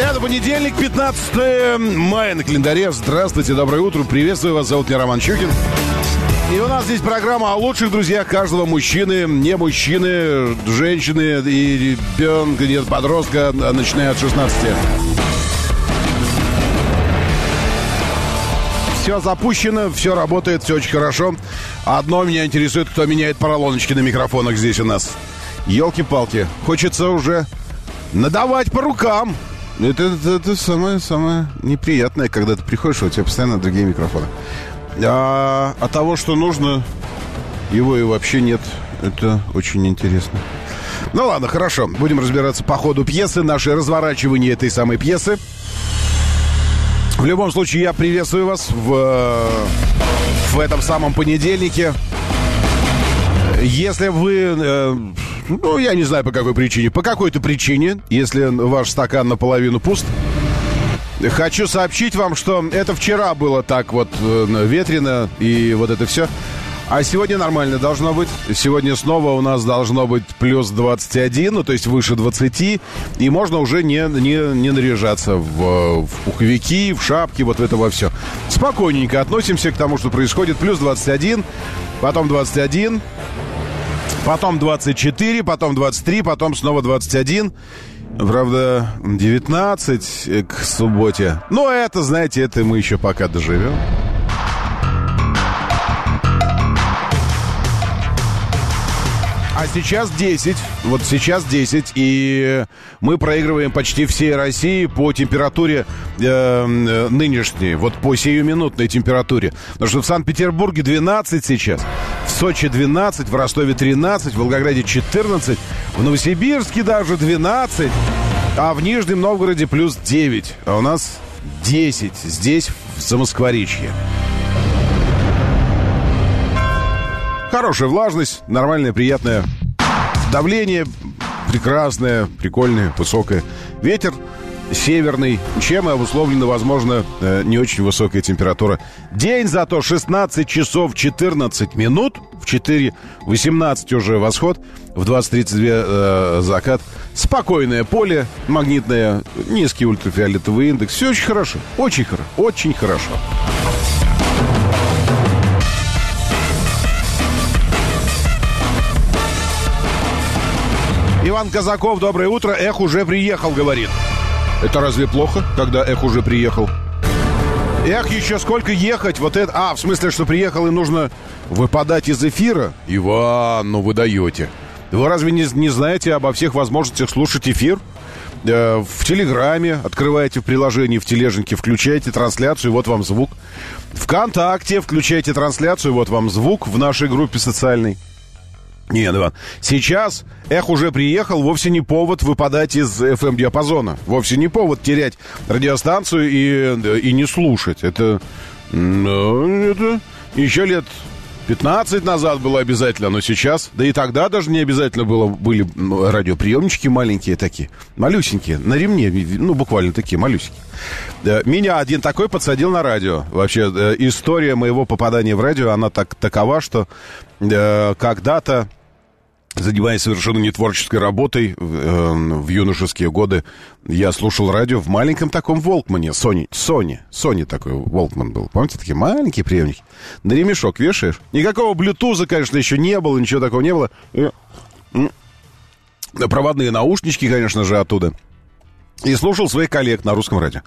Это понедельник, 15 мая на календаре. Здравствуйте, доброе утро. Приветствую вас. Зовут меня Роман Щукин. И у нас здесь программа о лучших друзьях каждого мужчины, не мужчины, женщины и ребенка, нет, подростка, начиная от 16. Все запущено, все работает, все очень хорошо. Одно меня интересует, кто меняет поролоночки на микрофонах здесь у нас. Елки-палки, хочется уже надавать по рукам. Это, это, это самое, самое неприятное, когда ты приходишь, а у тебя постоянно другие микрофоны. А от того, что нужно, его и вообще нет. Это очень интересно. Ну ладно, хорошо. Будем разбираться по ходу пьесы, наше разворачивание этой самой пьесы. В любом случае, я приветствую вас в, в этом самом понедельнике. Если вы, э, ну, я не знаю по какой причине, по какой-то причине, если ваш стакан наполовину пуст, Хочу сообщить вам, что это вчера было так вот э, ветрено и вот это все. А сегодня нормально должно быть. Сегодня снова у нас должно быть плюс 21, ну то есть выше 20. И можно уже не, не, не наряжаться в, в пуховики, в шапки, вот в это во все. Спокойненько относимся к тому, что происходит. Плюс 21, потом 21, потом 24, потом 23, потом снова 21. Правда, 19 к субботе. Но это, знаете, это мы еще пока доживем. А сейчас 10. Вот сейчас 10. И мы проигрываем почти всей России по температуре э, нынешней. Вот по сиюминутной температуре. Потому что в Санкт-Петербурге 12 сейчас. В Сочи 12, в Ростове 13, в Волгограде 14, в Новосибирске даже 12, а в Нижнем Новгороде плюс 9. А у нас 10 здесь, в Замоскворечье. Хорошая влажность, нормальное, приятное давление, прекрасное, прикольное, высокое. Ветер северный, чем и обусловлена, возможно, э, не очень высокая температура. День зато 16 часов 14 минут, в 4 18 уже восход, в 20.32 э, закат. Спокойное поле, магнитное, низкий ультрафиолетовый индекс. Все очень хорошо, очень хорошо, очень хорошо. Иван Казаков, доброе утро. Эх, уже приехал, говорит. Это разве плохо, когда Эх уже приехал? Эх, еще сколько ехать, вот это... А, в смысле, что приехал и нужно выпадать из эфира? Иван, ну вы даете. Вы разве не, не знаете обо всех возможностях слушать эфир? Э, в Телеграме открываете в приложении в тележеньке, включаете трансляцию, вот вам звук. Вконтакте включаете трансляцию, вот вам звук в нашей группе социальной. Нет, Иван, сейчас Эх уже приехал, вовсе не повод выпадать из FM-диапазона. Вовсе не повод терять радиостанцию и, и не слушать. Это, ну, это еще лет 15 назад было обязательно, но сейчас, да и тогда даже не обязательно было, были радиоприемнички маленькие такие, малюсенькие, на ремне, ну, буквально такие, малюсенькие. Меня один такой подсадил на радио. Вообще, э, история моего попадания в радио, она так, такова, что э, когда-то занимаясь совершенно не творческой работой э, в юношеские годы, я слушал радио в маленьком таком Волкмане, Сони, Сони, Сони такой Волкман был. Помните, такие маленькие приемники? На ремешок вешаешь. Никакого блютуза, конечно, еще не было, ничего такого не было. Проводные наушнички, конечно же, оттуда. И слушал своих коллег на русском радио,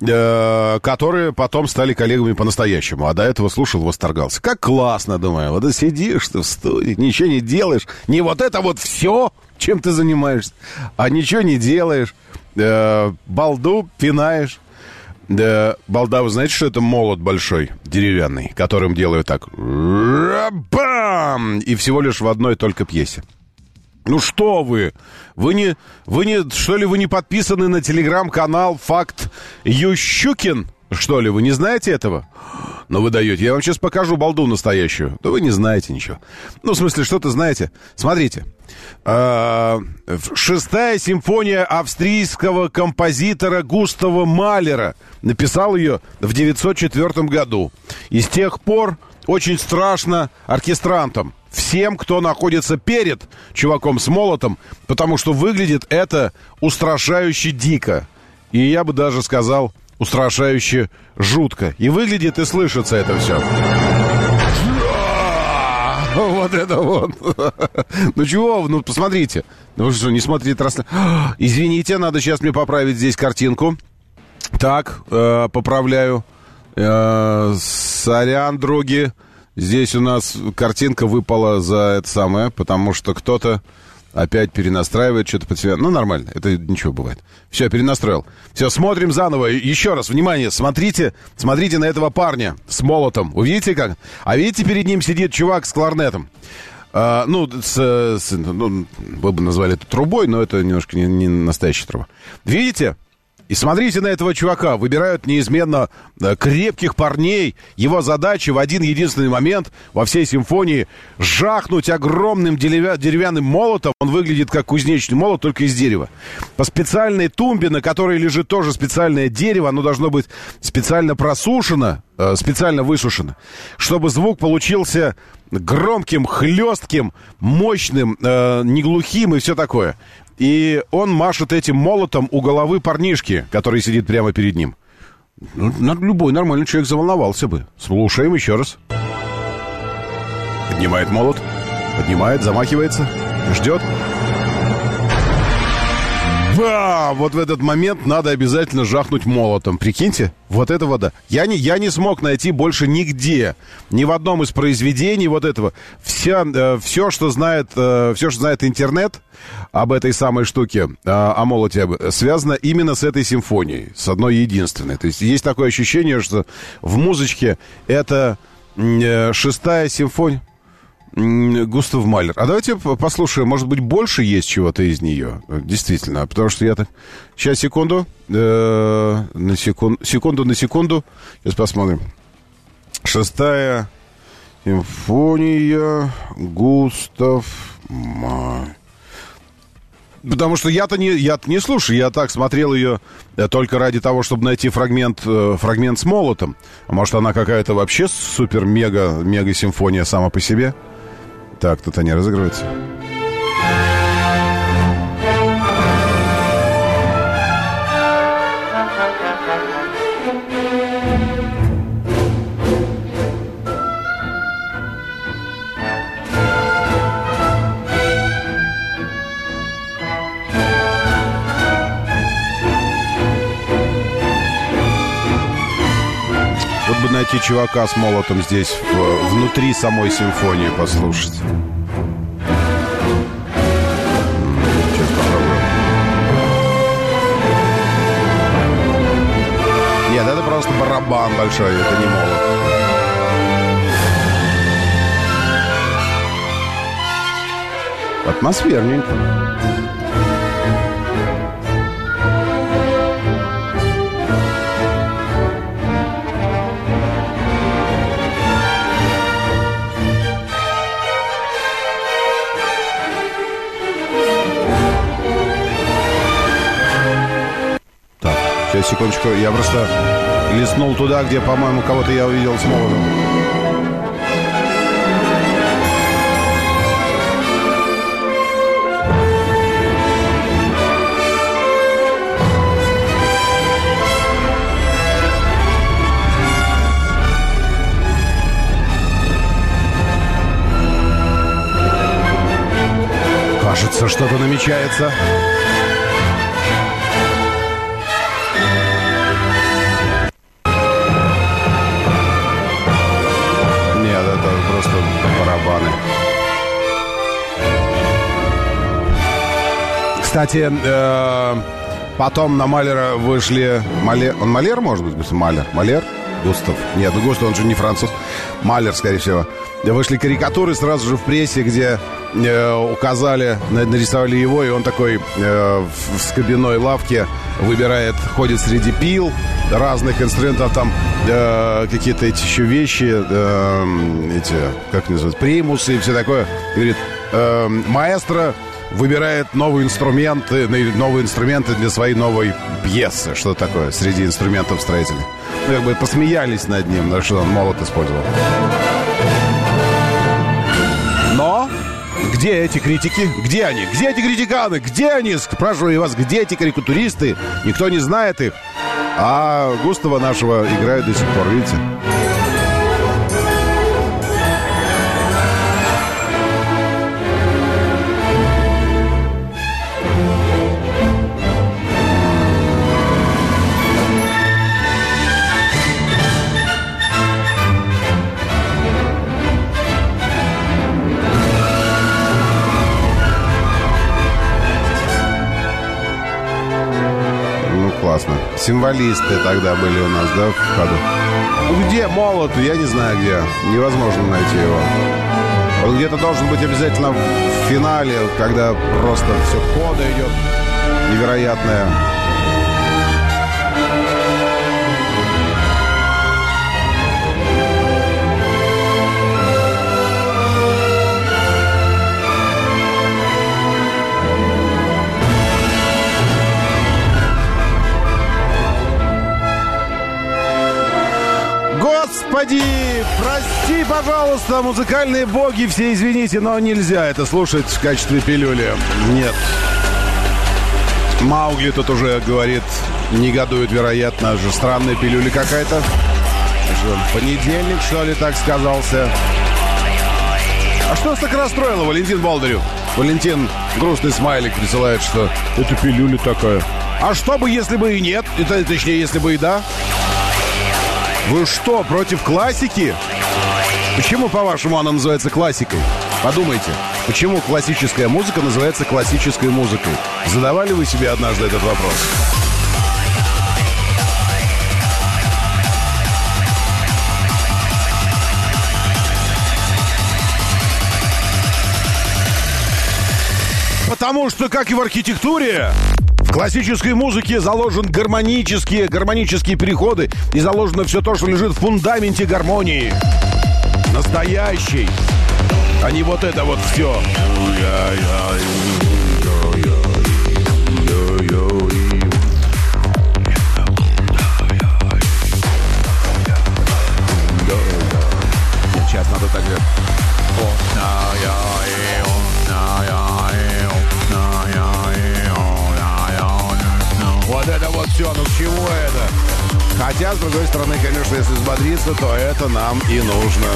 э, которые потом стали коллегами по-настоящему, а до этого слушал, восторгался. Как классно, думаю, вот сидишь ты в студии, ничего не делаешь, не вот это вот все, чем ты занимаешься, а ничего не делаешь, э, балду пинаешь. Да, балда, вы знаете, что это молот большой, деревянный, которым делают так. И всего лишь в одной только пьесе. Ну что вы? Вы не, вы не, что ли, вы не подписаны на телеграм-канал «Факт Ющукин»? Что ли, вы не знаете этого? Ну, вы даете. Я вам сейчас покажу балду настоящую. Да вы не знаете ничего. Ну, в смысле, что-то знаете. Смотрите. А, шестая симфония австрийского композитора Густава Малера. Написал ее в 904 году. И с тех пор очень страшно оркестрантам всем, кто находится перед чуваком с молотом, потому что выглядит это устрашающе дико. И я бы даже сказал, устрашающе жутко. И выглядит и слышится это все. Вот это вот. Ну чего, ну посмотрите. Ну что, не смотрите трансляцию. Извините, надо сейчас мне поправить здесь картинку. Так, э, поправляю. Э, сорян, други. Здесь у нас картинка выпала за это самое, потому что кто-то опять перенастраивает что-то под себя. Ну, нормально, это ничего бывает. Все, перенастроил. Все, смотрим заново. Еще раз, внимание, смотрите, смотрите на этого парня с молотом. Вы видите как? А видите, перед ним сидит чувак с кларнетом. А, ну, с, с, ну, вы бы назвали это трубой, но это немножко не, не настоящая труба. Видите? И смотрите на этого чувака. Выбирают неизменно э, крепких парней. Его задача в один единственный момент во всей симфонии жахнуть огромным деревянным молотом. Он выглядит как кузнечный молот, только из дерева. По специальной тумбе, на которой лежит тоже специальное дерево, оно должно быть специально просушено, э, специально высушено, чтобы звук получился громким, хлестким, мощным, э, неглухим и все такое. И он машет этим молотом у головы парнишки, который сидит прямо перед ним. Ну, любой нормальный человек заволновался бы. Слушаем еще раз. Поднимает молот. Поднимает, замахивается. Ждет. Да, вот в этот момент надо обязательно жахнуть молотом. Прикиньте, вот это вода. Я не, я не смог найти больше нигде, ни в одном из произведений вот этого. Вся, э, все, что знает, э, все, что знает интернет об этой самой штуке, э, о молоте, связано именно с этой симфонией, с одной единственной. То есть есть такое ощущение, что в музычке это э, шестая симфония. Густав Малер. А давайте послушаем, может быть, больше есть чего-то из нее. Действительно, потому что я так... Сейчас, секунду. Э, на секунду, секунду на секунду. Сейчас посмотрим. Шестая симфония Густав Малер. Потому что я-то не, я не слушаю, я так смотрел ее э, только ради того, чтобы найти фрагмент, э, фрагмент с молотом. А может, она какая-то вообще супер-мега-мега-симфония сама по себе? Так, тут они разыгрываются. Найти чувака с молотом здесь, в, внутри самой симфонии послушать. Сейчас это просто барабан большой, это не молот. Атмосферненько. Секундочку, я просто листнул туда, где, по-моему, кого-то я увидел с молотом. Кажется, что-то намечается. Кстати, э, потом на Малера вышли... Малер, он Малер, может быть? Малер? Малер? Густав? Нет, ну Густав, он же не француз. Малер, скорее всего. Вышли карикатуры сразу же в прессе, где э, указали, нарисовали его, и он такой э, в скобяной лавке выбирает, ходит среди пил разных инструментов, там э, какие-то эти еще вещи, э, эти, как называют, примусы и все такое. Говорит, э, маэстро выбирает новые инструменты, новые инструменты для своей новой пьесы. Что такое среди инструментов строителей. Ну, как бы посмеялись над ним, на что он молот использовал. Но где эти критики? Где они? Где эти критиканы? Где они? Спрашиваю вас, где эти карикатуристы? Никто не знает их. А Густава нашего играют до сих пор, видите? Символисты тогда были у нас, да, в ходу. Где молот? Я не знаю где. Невозможно найти его. Он где-то должен быть обязательно в финале, когда просто все кода идет невероятное. Господи, прости, пожалуйста, музыкальные боги, все извините, но нельзя это слушать в качестве пилюли. Нет. Маугли тут уже говорит, негодует, вероятно, же странная пилюля какая-то. Понедельник, что ли, так сказался. А что вас так расстроило, Валентин Болдырев? Валентин грустный смайлик присылает, что это пилюля такая. А что бы, если бы и нет? Это, точнее, если бы и да? Вы что, против классики? Почему, по-вашему, она называется классикой? Подумайте, почему классическая музыка называется классической музыкой? Задавали вы себе однажды этот вопрос? Потому что, как и в архитектуре, классической музыке заложен гармонические, гармонические переходы и заложено все то, что лежит в фундаменте гармонии. Настоящий. А не вот это вот все. С другой стороны, конечно, если взбодриться, то это нам и нужно.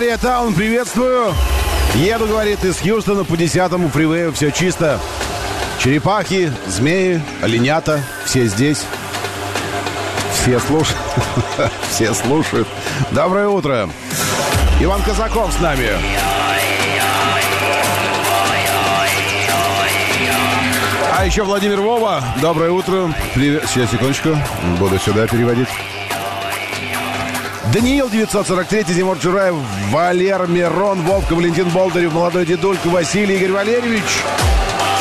Мигрант из Корея Таун, приветствую. Еду, говорит, из Хьюстона по 10-му фривею, все чисто. Черепахи, змеи, оленята, все здесь. Все слушают. все слушают. Доброе утро. Иван Казаков с нами. А еще Владимир Вова. Доброе утро. Привет. Сейчас, секундочку. Буду сюда переводить. Даниил 943, Зимур Чураев, Валер Мирон, Вовка, Валентин Болдырев, молодой дедулька, Василий Игорь Валерьевич.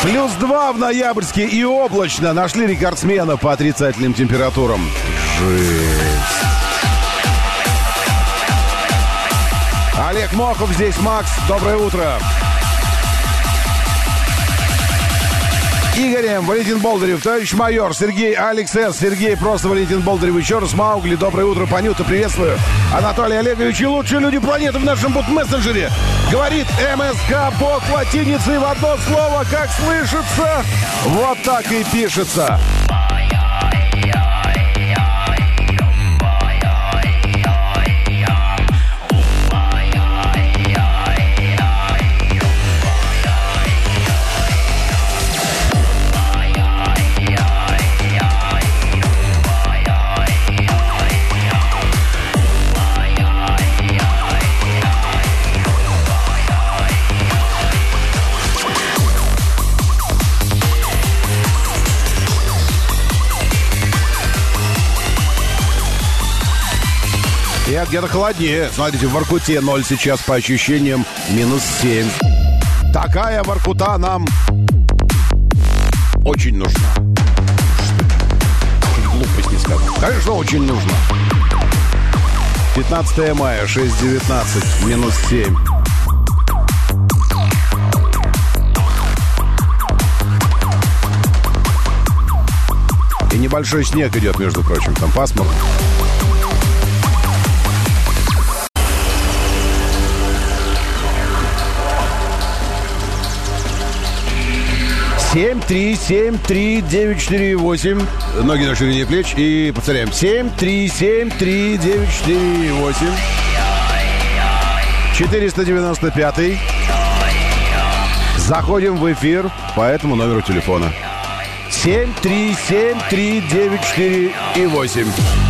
Плюс два в ноябрьске и облачно. Нашли рекордсмена по отрицательным температурам. Жесть. Олег Мохов здесь, Макс. Доброе утро. Игорем, Валентин Болдырев, товарищ майор, Сергей Алекс С, Сергей, просто Валентин Болдырев, еще раз Маугли, доброе утро, Панюта, приветствую. Анатолий Олегович и лучшие люди планеты в нашем бот-мессенджере. Говорит МСК бот латиницей в одно слово, как слышится, вот так и пишется. Я где-то холоднее. Смотрите, в Воркуте 0 сейчас по ощущениям минус 7. Такая Воркута нам очень нужна. Глупость не скажу. Конечно, очень нужна. 15 мая, 6.19, минус 7. И небольшой снег идет, между прочим, там пасмурно. 7373948. Ноги на ширине плеч. И повторяем. 7373948. 495. Заходим в эфир по этому номеру телефона. 7373948.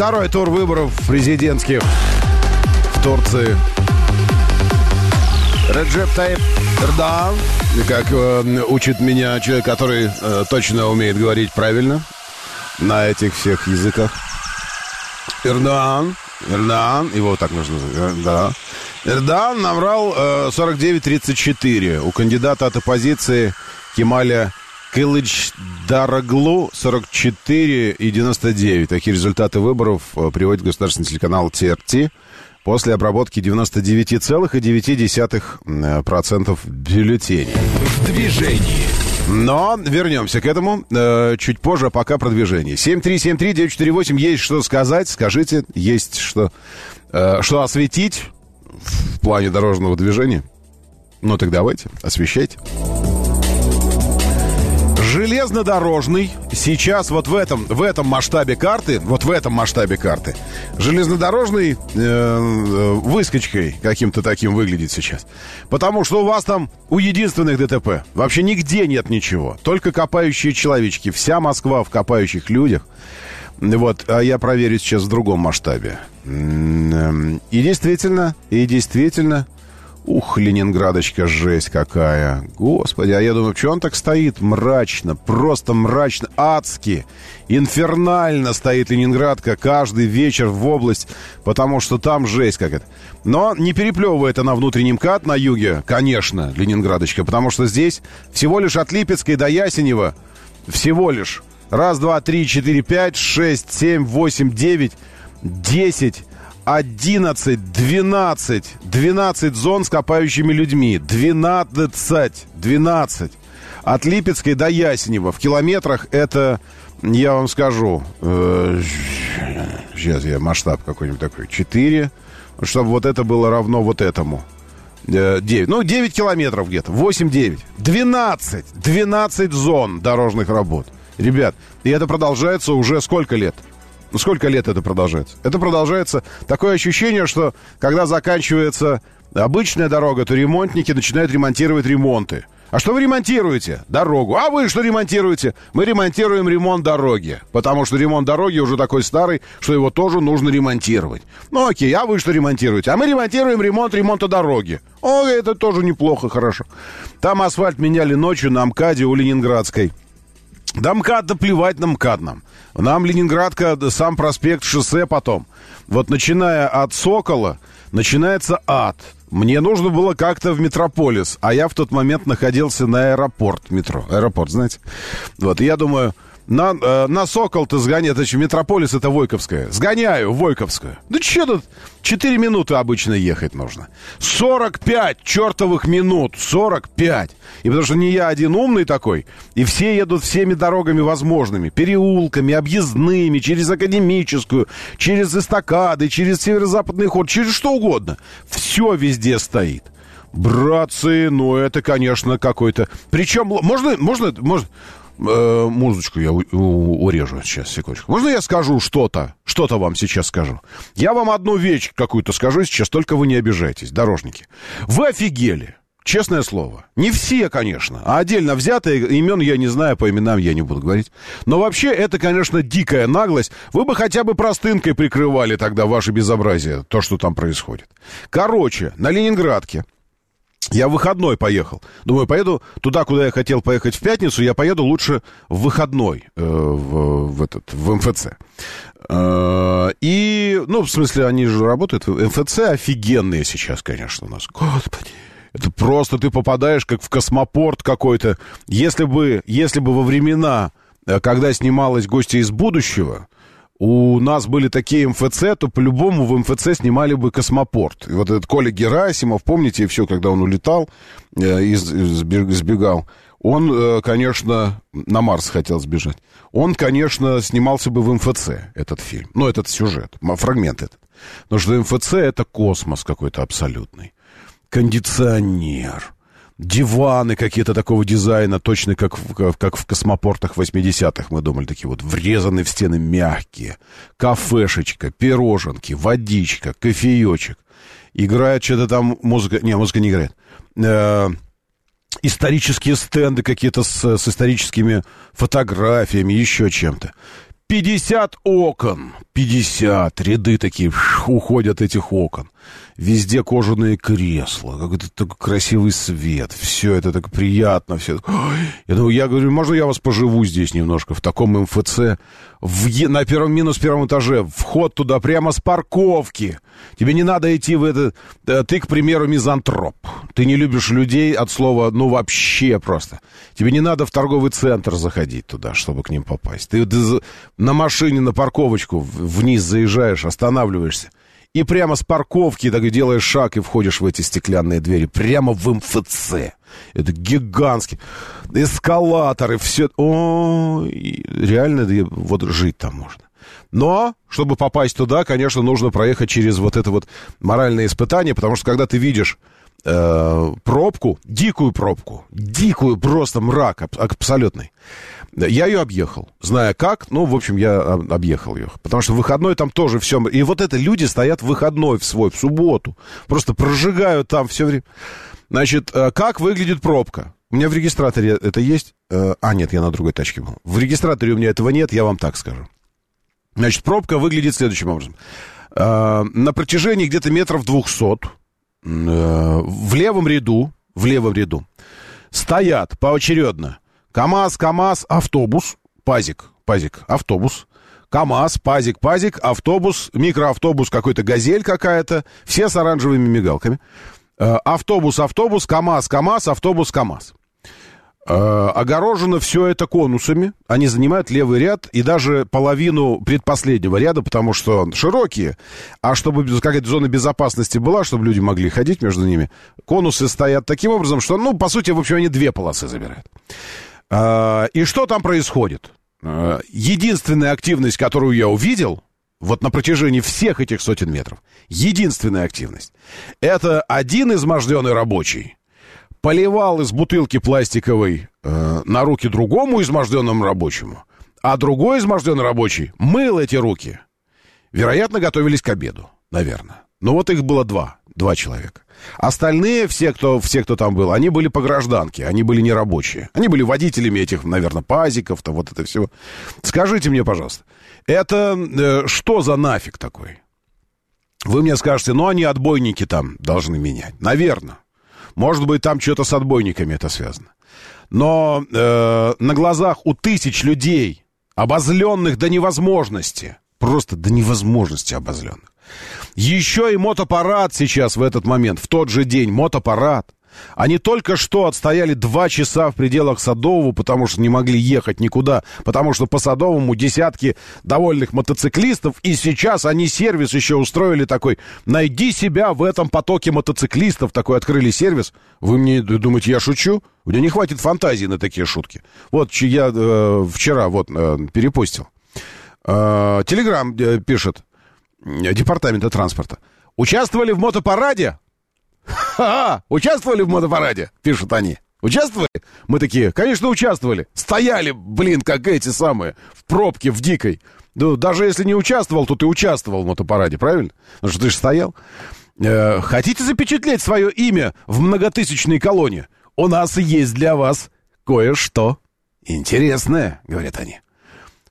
Второй тур выборов президентских в Турции. Реджеп Таип Эрдоган, как э, учит меня человек, который э, точно умеет говорить правильно на этих всех языках. Эрдоган, Эрдоган, его так нужно называть, да. Эрдоган набрал э, 49-34. У кандидата от оппозиции Кемаля Кылыч Дараглу 44 и 99. Такие результаты выборов э, приводит государственный телеканал ТРТ после обработки 99,9% бюллетеней. В движении. Но вернемся к этому э, чуть позже, а пока продвижение. 7373948, есть что сказать, скажите, есть что, э, что осветить в плане дорожного движения? Ну так давайте, освещайте. Железнодорожный сейчас вот в этом, в этом масштабе карты, вот в этом масштабе карты, железнодорожный э, э, выскочкой каким-то таким выглядит сейчас. Потому что у вас там у единственных ДТП вообще нигде нет ничего. Только копающие человечки. Вся Москва в копающих людях. Вот, а я проверю сейчас в другом масштабе. М-м, И действительно, и действительно, Ух, Ленинградочка, жесть какая. Господи, а я думаю, что он так стоит мрачно, просто мрачно, адски, инфернально стоит Ленинградка каждый вечер в область, потому что там жесть какая-то. Но не переплевывает она внутренний МКАД на юге, конечно, Ленинградочка, потому что здесь всего лишь от Липецкой до Ясенева, всего лишь раз, два, три, четыре, пять, шесть, семь, восемь, девять, десять, 11, 12, 12 зон с копающими людьми. 12, 12. От Липецкой до Ясенева в километрах это, я вам скажу, э, сейчас я масштаб какой-нибудь такой, 4, чтобы вот это было равно вот этому. 9. Э, ну, 9 километров где-то. 8-9. 12. 12 зон дорожных работ. Ребят, и это продолжается уже сколько лет? Сколько лет это продолжается? Это продолжается такое ощущение, что когда заканчивается обычная дорога, то ремонтники начинают ремонтировать ремонты. А что вы ремонтируете? Дорогу. А вы что ремонтируете? Мы ремонтируем ремонт дороги. Потому что ремонт дороги уже такой старый, что его тоже нужно ремонтировать. Ну окей, а вы что ремонтируете? А мы ремонтируем ремонт ремонта дороги. О, это тоже неплохо, хорошо. Там асфальт меняли ночью на МКАДе у Ленинградской. Да МКАД, да плевать на МКАД нам. Нам Ленинградка, сам проспект, шоссе потом. Вот начиная от Сокола, начинается ад. Мне нужно было как-то в Метрополис, а я в тот момент находился на аэропорт метро. Аэропорт, знаете? Вот, и я думаю, на, э, на Сокол-то сгоняю, это Метрополис, это Войковская. Сгоняю Войковскую. Да что тут, 4 минуты обычно ехать нужно. 45 чертовых минут, 45. И потому что не я один умный такой, и все едут всеми дорогами возможными. Переулками, объездными, через Академическую, через эстакады, через северо-западный ход, через что угодно. Все везде стоит. Братцы, ну это, конечно, какой-то... Причем, можно, можно, можно, э, музычку я урежу сейчас, секундочку. Можно я скажу что-то? Что-то вам сейчас скажу. Я вам одну вещь какую-то скажу сейчас, только вы не обижайтесь, дорожники. Вы офигели. Честное слово. Не все, конечно. А отдельно взятые имен я не знаю, по именам я не буду говорить. Но вообще это, конечно, дикая наглость. Вы бы хотя бы простынкой прикрывали тогда ваше безобразие, то, что там происходит. Короче, на Ленинградке я в выходной поехал. Думаю, поеду туда, куда я хотел поехать в пятницу, я поеду лучше в выходной э, в, в, этот, в МФЦ. Э, и, ну, в смысле, они же работают. МФЦ офигенные сейчас, конечно, у нас. Господи. Это просто ты попадаешь как в космопорт какой-то. Если бы, если бы во времена, э, когда снималась «Гости из будущего», у нас были такие МФЦ, то по-любому в МФЦ снимали бы космопорт. И вот этот Коля Герасимов, помните, все, когда он улетал, э, из, сбегал, он, э, конечно, на Марс хотел сбежать. Он, конечно, снимался бы в МФЦ, этот фильм. Ну, этот сюжет, фрагмент этот. Потому что МФЦ — это космос какой-то абсолютный. Кондиционер диваны какие-то такого дизайна, точно как в, как в космопортах 80-х, мы думали, такие вот врезанные в стены мягкие, кафешечка, пироженки, водичка, кофеечек. Играет что-то там, музыка, не, музыка не играет. Э, исторические стенды какие-то с, с историческими фотографиями, еще чем-то. 50 окон, 50, ряды такие уходят этих окон. Везде кожаные кресла, какой-то такой красивый свет. Все это так приятно. Все. Я думаю, я говорю, можно я вас поживу здесь немножко, в таком МФЦ, в, на первом минус первом этаже, вход туда прямо с парковки. Тебе не надо идти в это... Э, ты, к примеру, мизантроп. Ты не любишь людей от слова, ну, вообще просто. Тебе не надо в торговый центр заходить туда, чтобы к ним попасть. Ты, ты на машине на парковочку вниз заезжаешь, останавливаешься и прямо с парковки так делаешь шаг и входишь в эти стеклянные двери. Прямо в МФЦ. Это гигантский. Эскалаторы, все. О, реально вот жить там можно. Но, чтобы попасть туда, конечно, нужно проехать через вот это вот моральное испытание, потому что когда ты видишь э, пробку, дикую пробку, дикую просто мрак абсолютный, я ее объехал, зная как, ну, в общем, я объехал ее. Потому что в выходной там тоже все... И вот это люди стоят в выходной в свой, в субботу. Просто прожигают там все время. Значит, э, как выглядит пробка? У меня в регистраторе это есть? Э, а, нет, я на другой тачке был. В регистраторе у меня этого нет, я вам так скажу. Значит, пробка выглядит следующим образом. Э, на протяжении где-то метров двухсот в левом ряду, в левом ряду стоят поочередно КАМАЗ, КАМАЗ, автобус, пазик, пазик, автобус. КАМАЗ, пазик, пазик, автобус, микроавтобус, какой-то газель какая-то, все с оранжевыми мигалками. Э, автобус, автобус, КАМАЗ, КАМАЗ, автобус, КАМАЗ. Э, огорожено все это конусами. Они занимают левый ряд и даже половину предпоследнего ряда, потому что широкие. А чтобы какая-то зона безопасности была, чтобы люди могли ходить между ними, конусы стоят таким образом, что, ну, по сути, в общем, они две полосы забирают. Э, и что там происходит? Э, единственная активность, которую я увидел, вот на протяжении всех этих сотен метров, единственная активность, это один изможденный рабочий, поливал из бутылки пластиковой э, на руки другому изможденному рабочему, а другой изможденный рабочий мыл эти руки. Вероятно, готовились к обеду, наверное. Но вот их было два, два человека. Остальные, все кто, все, кто там был, они были по гражданке, они были не рабочие. Они были водителями этих, наверное, пазиков-то, вот это все. Скажите мне, пожалуйста, это э, что за нафиг такой? Вы мне скажете, ну, они отбойники там должны менять. Наверное. Может быть, там что-то с отбойниками это связано. Но э, на глазах у тысяч людей, обозленных до невозможности, просто до невозможности обозленных, еще и мотопарад сейчас в этот момент, в тот же день, мотопарад, они только что отстояли два часа в пределах Садового, потому что не могли ехать никуда, потому что по Садовому десятки довольных мотоциклистов, и сейчас они сервис еще устроили такой. Найди себя в этом потоке мотоциклистов, такой открыли сервис. Вы мне думаете, я шучу? У меня не хватит фантазии на такие шутки. Вот я э, вчера вот э, перепостил. Э, Телеграм э, пишет, э, департамента транспорта. Участвовали в мотопараде? Ха-ха! Участвовали в мотопараде? Пишут они. Участвовали? Мы такие, конечно, участвовали. Стояли, блин, как эти самые, в пробке, в дикой. Ну, даже если не участвовал, то ты участвовал в мотопараде, правильно? Потому что ты же стоял. Э, хотите запечатлеть свое имя в многотысячной колонии? У нас есть для вас кое-что интересное, говорят они.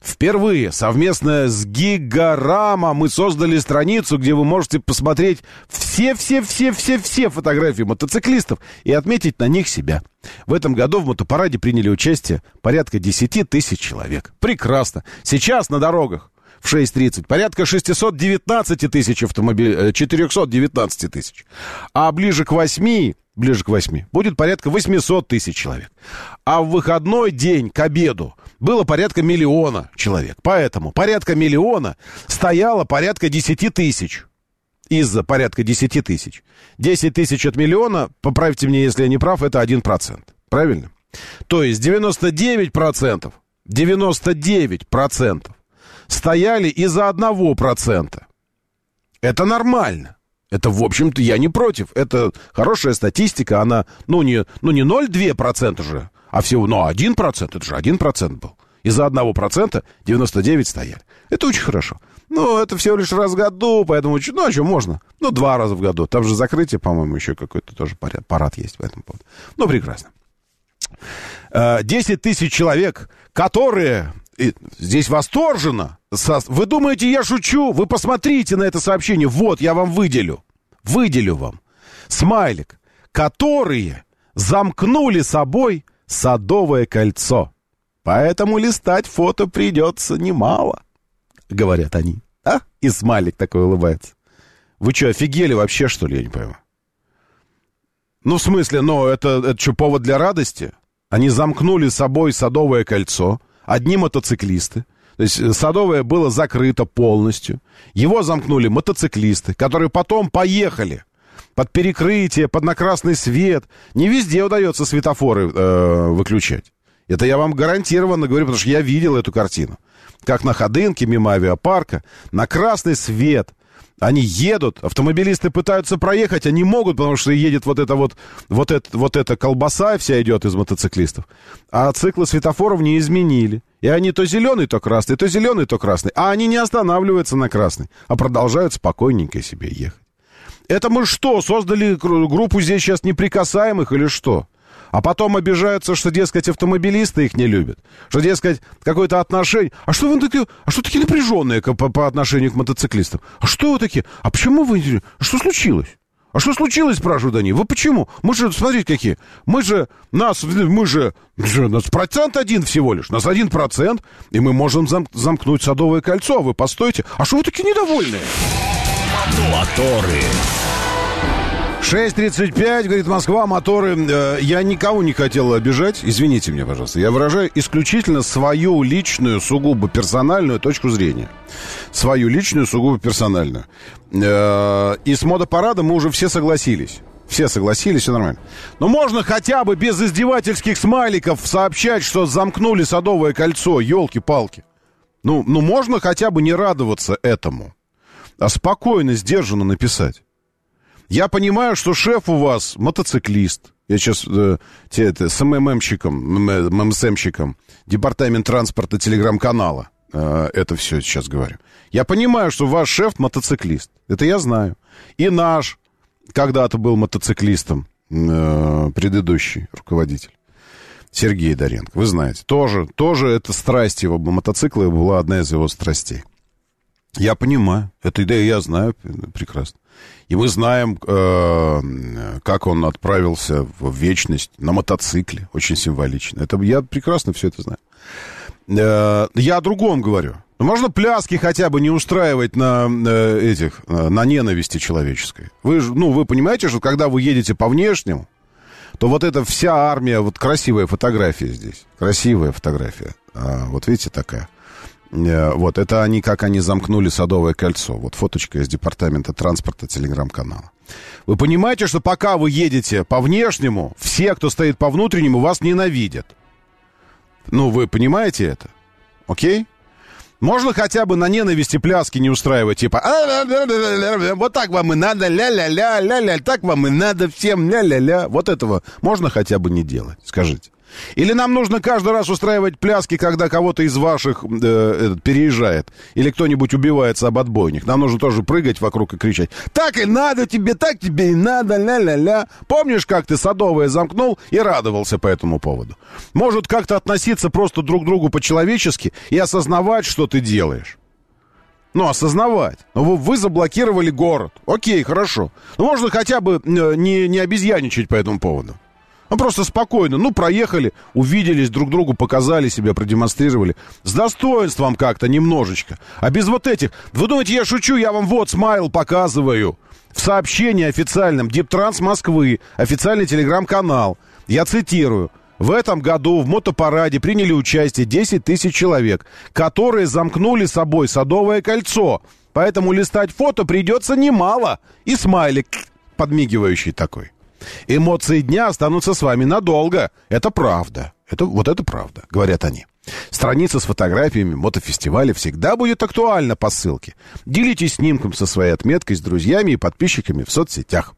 Впервые совместно с Гигарама мы создали страницу, где вы можете посмотреть все-все-все-все-все фотографии мотоциклистов и отметить на них себя. В этом году в мотопараде приняли участие порядка 10 тысяч человек. Прекрасно. Сейчас на дорогах в 6.30 порядка 619 тысяч автомобилей, 419 э, тысяч. А ближе к 8 ближе к 8, будет порядка 800 тысяч человек. А в выходной день к обеду было порядка миллиона человек. Поэтому порядка миллиона стояло порядка 10 тысяч. Из-за порядка 10 тысяч. 10 тысяч от миллиона, поправьте мне, если я не прав, это 1%. Правильно? То есть 99%, 99% стояли из-за 1%. Это нормально. Это, в общем-то, я не против. Это хорошая статистика, она, ну, не, ну, не 0,2% же, а всего, ну, 1%, это же 1% был. Из-за 1% 99 стояли. Это очень хорошо. Ну, это всего лишь раз в году, поэтому, ну, а что, можно? Ну, два раза в году. Там же закрытие, по-моему, еще какой-то тоже парад, парад есть по этому поводу. Ну, прекрасно. 10 э, тысяч человек, которые и здесь восторженно. Вы думаете, я шучу? Вы посмотрите на это сообщение. Вот, я вам выделю. Выделю вам. Смайлик. Которые замкнули собой садовое кольцо. Поэтому листать фото придется немало, говорят они. А? И смайлик такой улыбается. Вы что, офигели вообще, что ли, я не пойму? Ну, в смысле, ну, это, это что, повод для радости? Они замкнули собой садовое кольцо, одни мотоциклисты. То есть э, Садовое было закрыто полностью. Его замкнули мотоциклисты, которые потом поехали под перекрытие, под на красный свет. Не везде удается светофоры э, выключать. Это я вам гарантированно говорю, потому что я видел эту картину. Как на Ходынке, мимо авиапарка, на красный свет они едут, автомобилисты пытаются проехать, они могут, потому что едет вот эта вот, вот, это, вот эта колбаса вся идет из мотоциклистов. А циклы светофоров не изменили. И они то зеленый, то красный, то зеленый, то красный. А они не останавливаются на красный, а продолжают спокойненько себе ехать. Это мы что, создали группу здесь сейчас неприкасаемых или что? А потом обижаются, что, дескать, автомобилисты их не любят. Что, дескать, какое-то отношение... А что вы такие... А что такие напряженные по, по отношению к мотоциклистам? А что вы такие? А почему вы... Что случилось? А что случилось, спрашивают они? Вы почему? Мы же, смотрите, какие. Мы же, нас, мы же, нас процент один всего лишь. Нас один процент, и мы можем зам, замкнуть Садовое кольцо. А вы постойте. А что вы такие недовольные? Моторы. 6.35, говорит Москва, моторы. Э, я никого не хотел обижать. Извините меня, пожалуйста. Я выражаю исключительно свою личную, сугубо персональную точку зрения. Свою личную, сугубо персональную. Э, и с модопарадом мы уже все согласились. Все согласились, все нормально. Но можно хотя бы без издевательских смайликов сообщать, что замкнули Садовое кольцо, елки-палки. Ну, ну, можно хотя бы не радоваться этому, а спокойно, сдержанно написать. Я понимаю, что шеф у вас мотоциклист. Я сейчас э, те, это, с МММщиком, ММСМщиком, департамент транспорта телеграм-канала э, это все сейчас говорю. Я понимаю, что ваш шеф мотоциклист. Это я знаю. И наш когда-то был мотоциклистом, э, предыдущий руководитель. Сергей Доренко, вы знаете, тоже, тоже это страсть его, мотоциклы была одна из его страстей. Я понимаю, это да, я знаю прекрасно. И мы знаем, э, как он отправился в вечность на мотоцикле. Очень символично. Это, я прекрасно все это знаю. Э, я о другом говорю. Ну, можно пляски хотя бы не устраивать на э, этих, на ненависти человеческой. Вы ну, вы понимаете, что когда вы едете по внешнему, то вот эта вся армия, вот красивая фотография здесь, красивая фотография, а, вот видите такая, вот, это они, как они замкнули Садовое кольцо. Вот фоточка из департамента транспорта телеграм-канала. Вы понимаете, что пока вы едете по внешнему, все, кто стоит по внутреннему, вас ненавидят. Ну, вы понимаете это? Окей? Можно хотя бы на ненависти пляски не устраивать, типа вот так вам и надо, ля-ля-ля, ля-ля, так вам и надо всем, ля-ля-ля. Вот этого можно хотя бы не делать, скажите. Или нам нужно каждый раз устраивать пляски, когда кого-то из ваших э, переезжает? Или кто-нибудь убивается об отбойник? Нам нужно тоже прыгать вокруг и кричать. Так и надо тебе, так тебе и надо, ля-ля-ля. Помнишь, как ты садовое замкнул и радовался по этому поводу? Может, как-то относиться просто друг к другу по-человечески и осознавать, что ты делаешь? Ну, осознавать. Ну, вы, вы заблокировали город. Окей, хорошо. Ну, можно хотя бы э, не, не обезьяничать по этому поводу. Ну, просто спокойно. Ну, проехали, увиделись, друг другу показали себя, продемонстрировали. С достоинством как-то немножечко. А без вот этих... Вы думаете, я шучу? Я вам вот смайл показываю. В сообщении официальном Диптранс Москвы, официальный телеграм-канал. Я цитирую. В этом году в мотопараде приняли участие 10 тысяч человек, которые замкнули собой Садовое кольцо. Поэтому листать фото придется немало. И смайлик подмигивающий такой. Эмоции дня останутся с вами надолго. Это правда. Это, вот это правда, говорят они. Страница с фотографиями мотофестиваля всегда будет актуальна по ссылке. Делитесь снимком со своей отметкой с друзьями и подписчиками в соцсетях.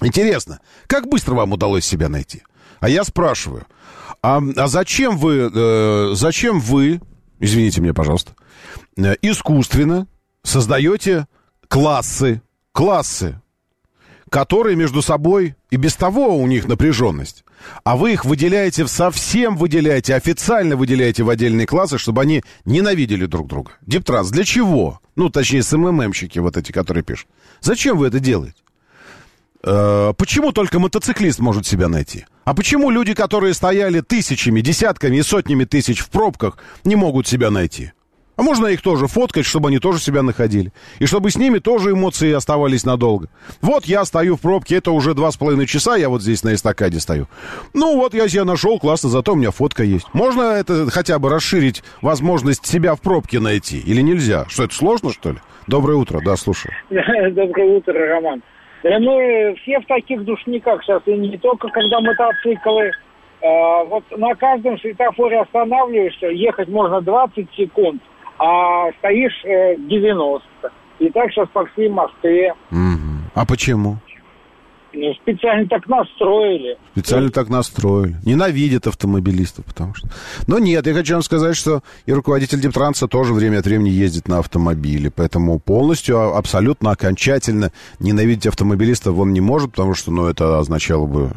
Интересно, как быстро вам удалось себя найти? А я спрашиваю, а, а зачем вы, э, зачем вы, извините меня, пожалуйста, э, искусственно создаете классы, классы которые между собой и без того у них напряженность. А вы их выделяете, совсем выделяете, официально выделяете в отдельные классы, чтобы они ненавидели друг друга. Диптранс, для чего? Ну, точнее, СММщики вот эти, которые пишут. Зачем вы это делаете? Э, почему только мотоциклист может себя найти? А почему люди, которые стояли тысячами, десятками и сотнями тысяч в пробках, не могут себя найти? А можно их тоже фоткать, чтобы они тоже себя находили. И чтобы с ними тоже эмоции оставались надолго. Вот я стою в пробке, это уже два с половиной часа, я вот здесь на эстакаде стою. Ну вот я себя нашел, классно, зато у меня фотка есть. Можно это хотя бы расширить возможность себя в пробке найти? Или нельзя? Что, это сложно, что ли? Доброе утро, да, слушаю. Доброе утро, Роман. Да мы все в таких душниках сейчас, и не только когда мотоциклы. А, вот на каждом светофоре останавливаешься, ехать можно 20 секунд а стоишь э, 90. И так сейчас по всей Москве. Угу. А почему? Ну, специально так настроили. Специально так настроили. Ненавидят автомобилистов, потому что... Но нет, я хочу вам сказать, что и руководитель Дептранса тоже время от времени ездит на автомобиле, поэтому полностью, а, абсолютно, окончательно ненавидеть автомобилистов он не может, потому что, ну, это означало бы,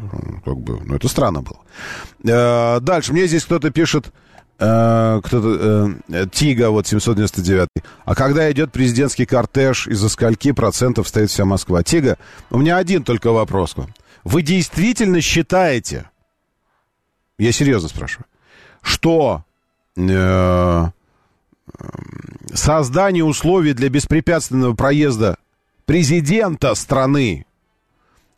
как бы, ну, это странно было. Э, дальше, мне здесь кто-то пишет, Э, кто-то, э, Тига, вот 799. А когда идет президентский кортеж, из-за скольки процентов стоит вся Москва? Тига, у меня один только вопрос к вам. Вы действительно считаете, я серьезно спрашиваю, что э, создание условий для беспрепятственного проезда президента страны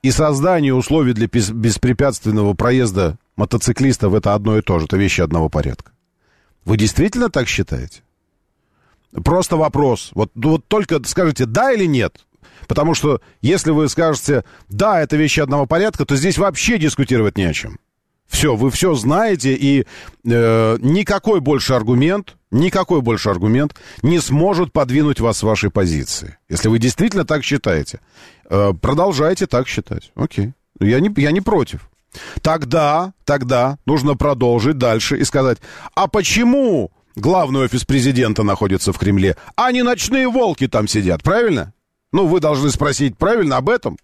и создание условий для беспрепятственного проезда мотоциклистов это одно и то же, это вещи одного порядка. Вы действительно так считаете? Просто вопрос. Вот, ну, вот только скажите да или нет. Потому что если вы скажете да, это вещи одного порядка, то здесь вообще дискутировать не о чем. Все, вы все знаете, и э, никакой больше аргумент, никакой больше аргумент не сможет подвинуть вас с вашей позиции. Если вы действительно так считаете, э, продолжайте так считать. Окей. Я не, я не против. Тогда, тогда нужно продолжить дальше и сказать, а почему главный офис президента находится в Кремле, а не ночные волки там сидят, правильно? Ну, вы должны спросить правильно об этом.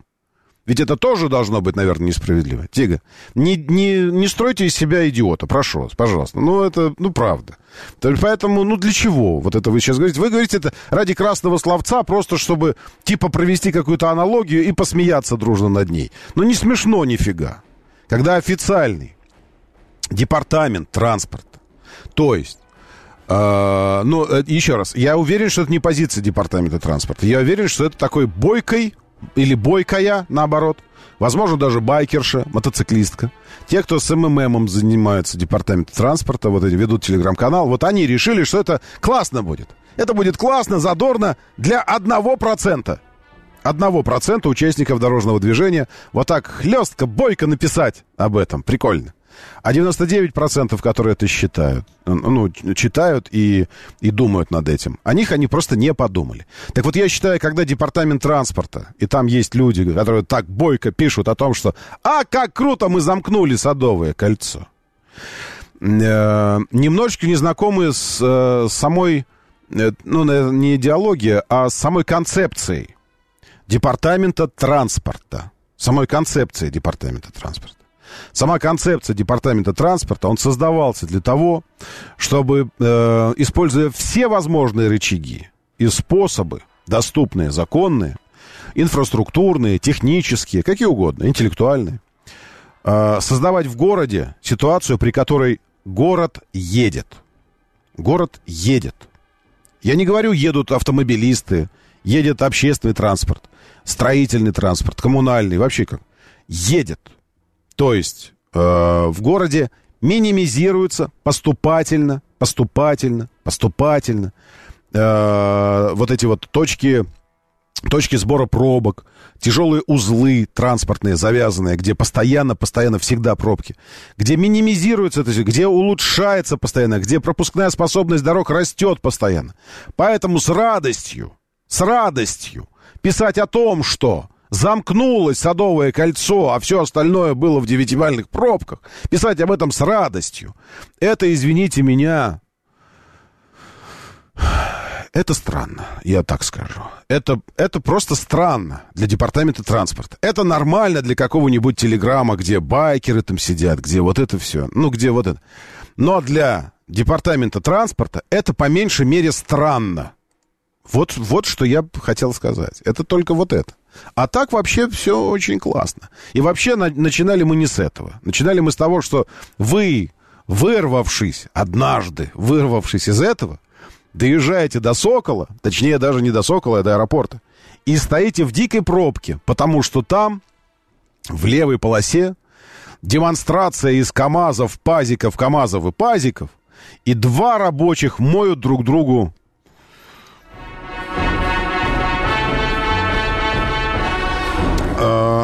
Ведь это тоже должно быть, наверное, несправедливо. Тига, не, не, не стройте из себя идиота, прошу вас, пожалуйста. Ну, это, ну, правда. Поэтому, ну, для чего вот это вы сейчас говорите? Вы говорите это ради красного словца, просто чтобы, типа, провести какую-то аналогию и посмеяться дружно над ней. Ну, не смешно нифига. Когда официальный департамент транспорта, то есть Uh, ну, э, еще раз, я уверен, что это не позиция департамента транспорта. Я уверен, что это такой бойкой или бойкая, наоборот. Возможно, даже байкерша, мотоциклистка. Те, кто с МММом занимаются департаментом транспорта, вот эти ведут телеграм-канал, вот они решили, что это классно будет. Это будет классно, задорно для одного процента. Одного процента участников дорожного движения вот так хлестко, бойко написать об этом. Прикольно. А 99%, которые это считают, ну, читают и, и думают над этим, о них они просто не подумали. Так вот, я считаю, когда департамент транспорта, и там есть люди, которые так бойко пишут о том, что «А, как круто мы замкнули Садовое кольцо!» э, Немножечко незнакомые с э, самой, э, ну, не идеологией, а с самой концепцией департамента транспорта. Самой концепцией департамента транспорта. Сама концепция департамента транспорта, он создавался для того, чтобы, э, используя все возможные рычаги и способы, доступные, законные, инфраструктурные, технические, какие угодно, интеллектуальные, э, создавать в городе ситуацию, при которой город едет. Город едет. Я не говорю, едут автомобилисты, едет общественный транспорт, строительный транспорт, коммунальный, вообще как. Едет. То есть э, в городе минимизируется поступательно, поступательно, поступательно э, вот эти вот точки, точки сбора пробок, тяжелые узлы транспортные, завязанные, где постоянно, постоянно, всегда пробки, где минимизируется это, где улучшается постоянно, где пропускная способность дорог растет постоянно. Поэтому с радостью, с радостью писать о том, что замкнулось Садовое кольцо, а все остальное было в девятивальных пробках, писать об этом с радостью, это, извините меня, это странно, я так скажу. Это, это просто странно для департамента транспорта. Это нормально для какого-нибудь телеграмма, где байкеры там сидят, где вот это все. Ну, где вот это. Но для департамента транспорта это по меньшей мере странно. Вот, вот что я хотел сказать. Это только вот это. А так вообще все очень классно. И вообще на, начинали мы не с этого. Начинали мы с того, что вы, вырвавшись однажды, вырвавшись из этого, доезжаете до Сокола, точнее даже не до Сокола, а до аэропорта, и стоите в дикой пробке, потому что там, в левой полосе, демонстрация из КАМАЗов, пазиков, КАМАЗов и пазиков, и два рабочих моют друг другу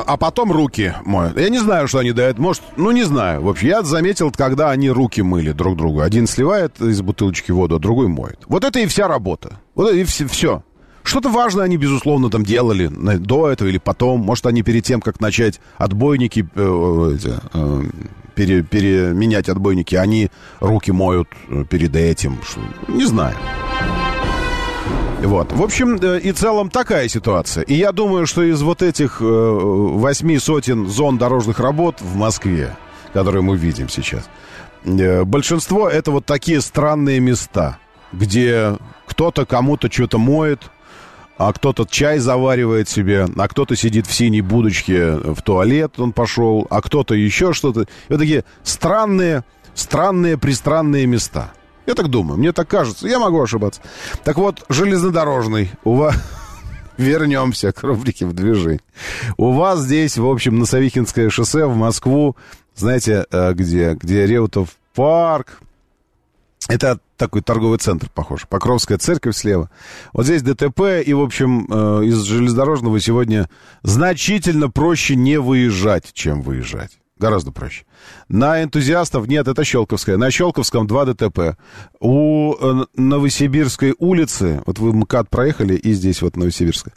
а потом руки моют. Я не знаю, что они дают. Может, ну не знаю. В общем, я заметил, когда они руки мыли друг другу. Один сливает из бутылочки воду, а другой моет. Вот это и вся работа. Вот это и все. Что-то важное они, безусловно, там делали до этого или потом. Может, они перед тем, как начать отбойники, э, э, пере, переменять отбойники, они руки моют э, перед этим. Не знаю. Вот. В общем э, и целом такая ситуация. И я думаю, что из вот этих э, восьми сотен зон дорожных работ в Москве, которые мы видим сейчас, э, большинство это вот такие странные места, где кто-то кому-то что-то моет, а кто-то чай заваривает себе, а кто-то сидит в синей будочке в туалет, он пошел, а кто-то еще что-то. Вот такие странные, странные, пристранные места. Я так думаю, мне так кажется. Я могу ошибаться. Так вот, железнодорожный. У вас... Вернемся к рубрике в движении. У вас здесь, в общем, на Савихинское шоссе в Москву, знаете, э, где? Где Реутов парк. Это такой торговый центр, похож. Покровская церковь слева. Вот здесь ДТП, и, в общем, э, из железнодорожного сегодня значительно проще не выезжать, чем выезжать. Гораздо проще. На энтузиастов нет, это Щелковская. На Щелковском два ДТП. У э, Новосибирской улицы, вот вы МКАД проехали, и здесь вот Новосибирская.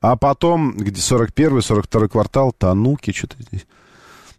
А потом, где 41-й, 42-й квартал, Тануки, что-то здесь.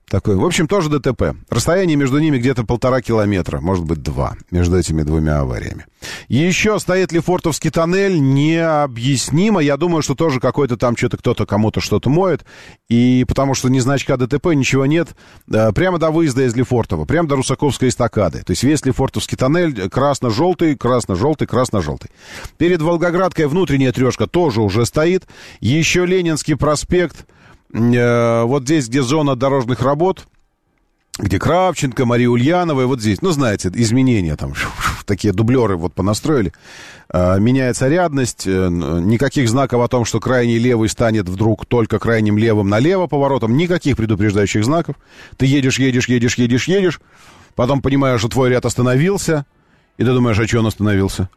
Такой. В общем, тоже ДТП. Расстояние между ними где-то полтора километра, может быть, два, между этими двумя авариями. Еще стоит ли фортовский тоннель, необъяснимо. Я думаю, что тоже какой-то там что-то кто-то кому-то что-то моет. И потому что ни значка ДТП, ничего нет. Э, прямо до выезда из Лефортово, прямо до Русаковской эстакады. То есть весь Лефортовский тоннель красно-желтый, красно-желтый, красно-желтый. Перед Волгоградкой внутренняя трешка тоже уже стоит. Еще Ленинский проспект Э, вот здесь, где зона дорожных работ, где Кравченко, Мария Ульянова, и вот здесь, ну, знаете, изменения там, такие дублеры вот понастроили. Э, меняется рядность, э, никаких знаков о том, что крайний левый станет вдруг только крайним левым налево поворотом, никаких предупреждающих знаков. Ты едешь, едешь, едешь, едешь, едешь, потом понимаешь, что твой ряд остановился, и ты думаешь, а что он остановился?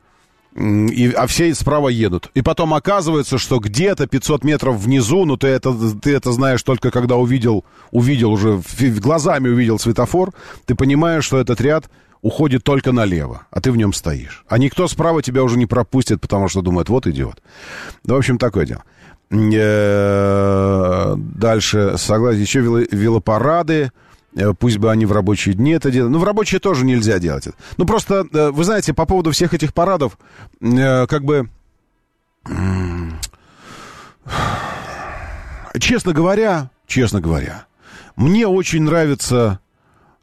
И, а все справа едут. И потом оказывается, что где-то 500 метров внизу, ну ты это, ты это знаешь только когда увидел, увидел уже, глазами увидел светофор, ты понимаешь, что этот ряд уходит только налево, а ты в нем стоишь. А никто справа тебя уже не пропустит, потому что думает, вот идиот. Ну, в общем, такое дело. Э, дальше, согласен, еще велопарады. Э, пусть бы они в рабочие дни это делали. Ну, в рабочие тоже нельзя делать это. Ну, просто, э, вы знаете, по поводу всех этих парадов, э, как бы... Честно говоря, честно говоря, мне очень нравится,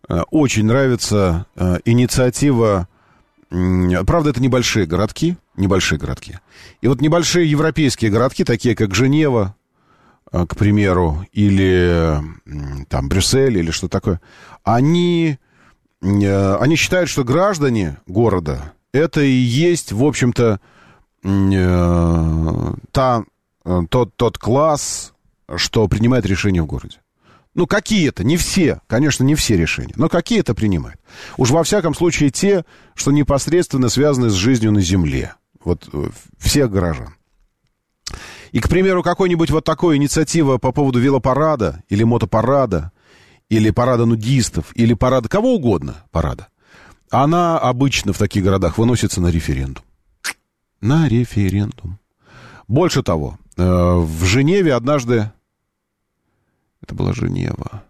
очень нравится инициатива... Правда, это небольшие городки, небольшие городки. И вот небольшие европейские городки, такие как Женева, к примеру, или там Брюссель, или что такое, они, э, они считают, что граждане города это и есть, в общем-то, э, та, тот, тот класс, что принимает решения в городе. Ну, какие-то, не все, конечно, не все решения, но какие-то принимает. Уж во всяком случае те, что непосредственно связаны с жизнью на земле. Вот всех горожан. И, к примеру, какой-нибудь вот такой инициатива по поводу велопарада или мотопарада, или парада нудистов, или парада кого угодно парада, она обычно в таких городах выносится на референдум. На референдум. Больше того, э, в Женеве однажды... Это была Женева.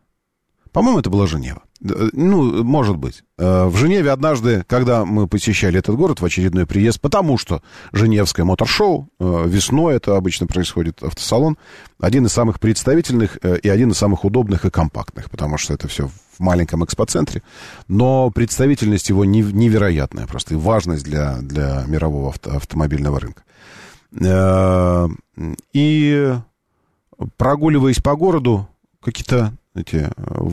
По-моему, это была Женева. Э, ну, может быть. Э, в Женеве однажды, когда мы посещали этот город в очередной приезд, потому что Женевское моторшоу, э, весной это обычно происходит, автосалон, один из самых представительных и один из самых удобных и компактных, потому что это все в маленьком экспоцентре, но представительность его невероятная просто, и важность для, для мирового авто, автомобильного рынка. И прогуливаясь по городу, какие-то эти э,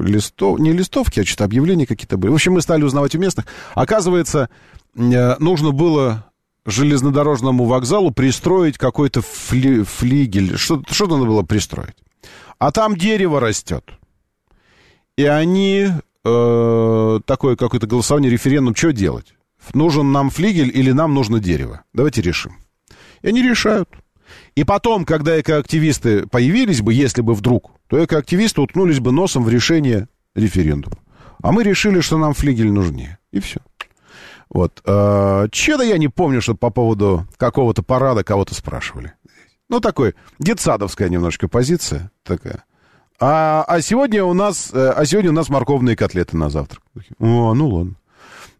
листов, не листовки, а что-то объявления какие-то были. В общем, мы стали узнавать у местных. Оказывается, э, нужно было железнодорожному вокзалу пристроить какой-то фли, флигель. Что, что надо было пристроить? А там дерево растет. И они э, такое какое-то голосование, референдум, что делать? Нужен нам флигель или нам нужно дерево? Давайте решим. И они решают. И потом, когда экоактивисты появились бы, если бы вдруг, то экоактивисты уткнулись бы носом в решение референдума. А мы решили, что нам флигель нужнее. И все. Вот. А, Че-то я не помню, что по поводу какого-то парада кого-то спрашивали. Ну, такой детсадовская немножко позиция такая. А, а сегодня у нас, э, а сегодня у нас морковные котлеты на завтрак. О, ну ладно.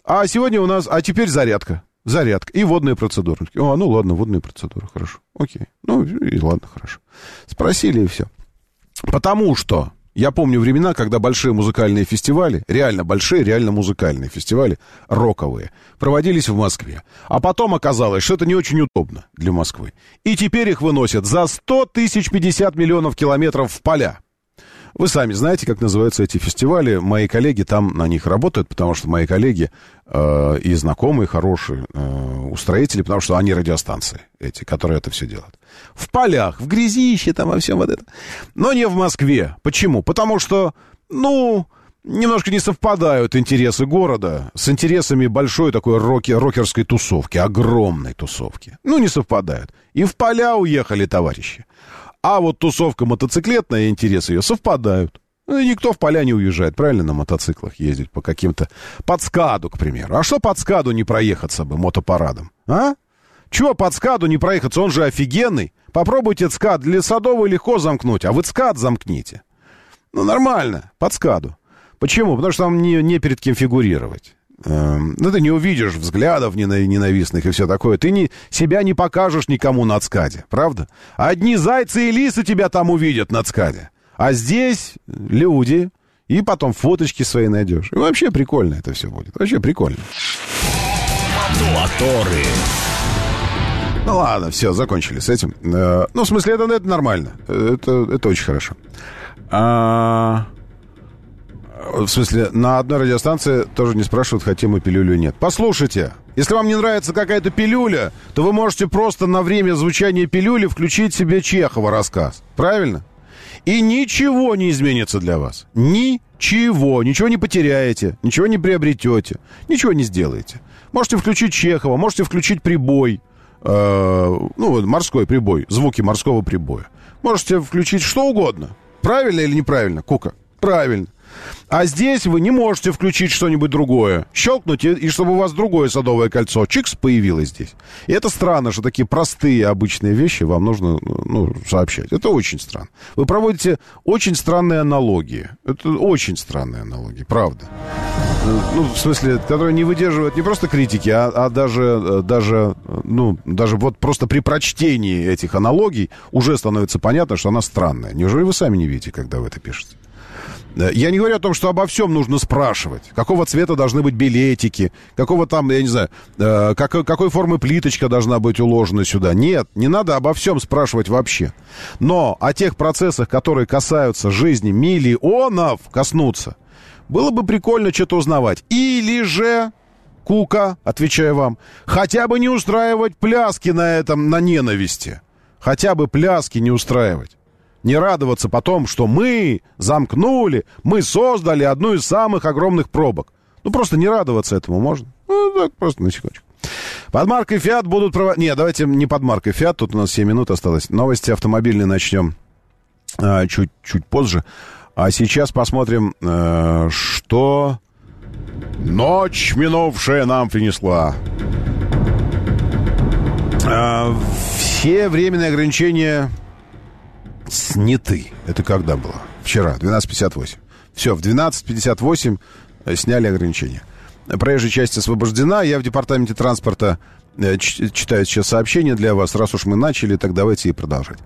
А сегодня у нас, а теперь зарядка зарядка и водные процедуры. О, ну ладно, водные процедуры, хорошо. Окей. Ну и ладно, хорошо. Спросили и все. Потому что я помню времена, когда большие музыкальные фестивали, реально большие, реально музыкальные фестивали, роковые, проводились в Москве. А потом оказалось, что это не очень удобно для Москвы. И теперь их выносят за 100 тысяч 50 миллионов километров в поля. Вы сами знаете, как называются эти фестивали. Мои коллеги там на них работают, потому что мои коллеги э, и знакомые хорошие э, устроители, потому что они радиостанции эти, которые это все делают. В полях, в грязище, там во всем вот это. Но не в Москве. Почему? Потому что, ну, немножко не совпадают интересы города с интересами большой такой роки, рокерской тусовки, огромной тусовки. Ну, не совпадают. И в поля уехали товарищи. А вот тусовка мотоциклетная и интересы ее совпадают. Ну, никто в поля не уезжает, правильно, на мотоциклах ездить по каким-то... Под скаду, к примеру. А что под скаду не проехаться бы мотопарадом? А? Чего под скаду не проехаться? Он же офигенный. Попробуйте скад. Для Садовой легко замкнуть, а вы скад замкните. Ну, нормально, под скаду. Почему? Потому что там не, не перед кем фигурировать. Эм, ну, ты не увидишь взглядов ненавистных и все такое. Ты не, себя не покажешь никому на ЦКАДе, правда? Одни зайцы и лисы тебя там увидят на ЦКАДе. А здесь люди, и потом фоточки свои найдешь. И вообще прикольно это все будет. Вообще прикольно. Моторы. Ну ладно, все, закончили с этим. Э, ну, в смысле, это, это нормально. Это, это очень хорошо. А... В смысле, на одной радиостанции тоже не спрашивают, хотим мы пилюлю или нет. Послушайте, если вам не нравится какая-то пилюля, то вы можете просто на время звучания пилюли включить себе Чехова рассказ. Правильно? И ничего не изменится для вас. Ничего. Ничего не потеряете, ничего не приобретете, ничего не сделаете. Можете включить Чехова, можете включить прибой. Э, ну, морской прибой, звуки морского прибоя. Можете включить что угодно. Правильно или неправильно, Кука? Правильно. А здесь вы не можете включить что-нибудь другое. Щелкнуть, и, и чтобы у вас другое садовое кольцо. Чикс появилось здесь. И это странно, что такие простые обычные вещи вам нужно ну, сообщать. Это очень странно. Вы проводите очень странные аналогии. Это очень странные аналогии, правда. Ну, в смысле, которые не выдерживают не просто критики, а, а даже, даже, ну, даже вот просто при прочтении этих аналогий уже становится понятно, что она странная. Неужели вы сами не видите, когда вы это пишете? Э, я не говорю о том, что обо всем нужно спрашивать. Какого цвета должны быть билетики, какого там, я не знаю, э, как, какой формы плиточка должна быть уложена сюда. Нет, не надо обо всем спрашивать вообще. Но о тех процессах, которые касаются жизни миллионов, коснуться, было бы прикольно что-то узнавать. Или же, Кука, отвечаю вам, хотя бы не устраивать пляски на этом, на ненависти. Хотя бы пляски не устраивать не радоваться потом, что мы замкнули, мы создали одну из самых огромных пробок. Ну, просто не радоваться этому можно. Ну, так, просто на секундочку. Под маркой Fiat будут проводить... Не, давайте не под маркой Fiat, тут у нас 7 минут осталось. Новости автомобильные начнем а, чуть, чуть позже. А сейчас посмотрим, а, что ночь минувшая нам принесла. А, все временные ограничения сняты. Это когда было? Вчера, 12.58. Все, в 12.58 э, сняли ограничения. Проезжая часть освобождена. Я в департаменте транспорта э, читаю сейчас сообщение для вас. Раз уж мы начали, так давайте и продолжать.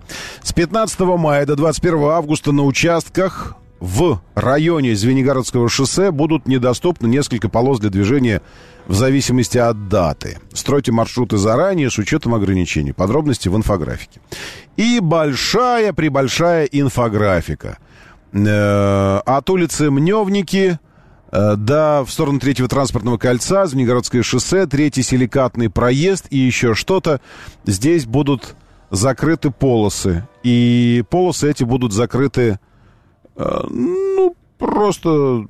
С 15 мая до 21 августа на участках в районе Звенигородского шоссе будут недоступны несколько полос для движения в зависимости от даты. Стройте маршруты заранее с учетом ограничений. Подробности в инфографике. И большая-пребольшая инфографика. Э, от улицы Мневники э, до в сторону третьего транспортного кольца, Звенигородское шоссе, третий силикатный проезд и еще что-то. Здесь будут закрыты полосы. И полосы эти будут закрыты ну, просто,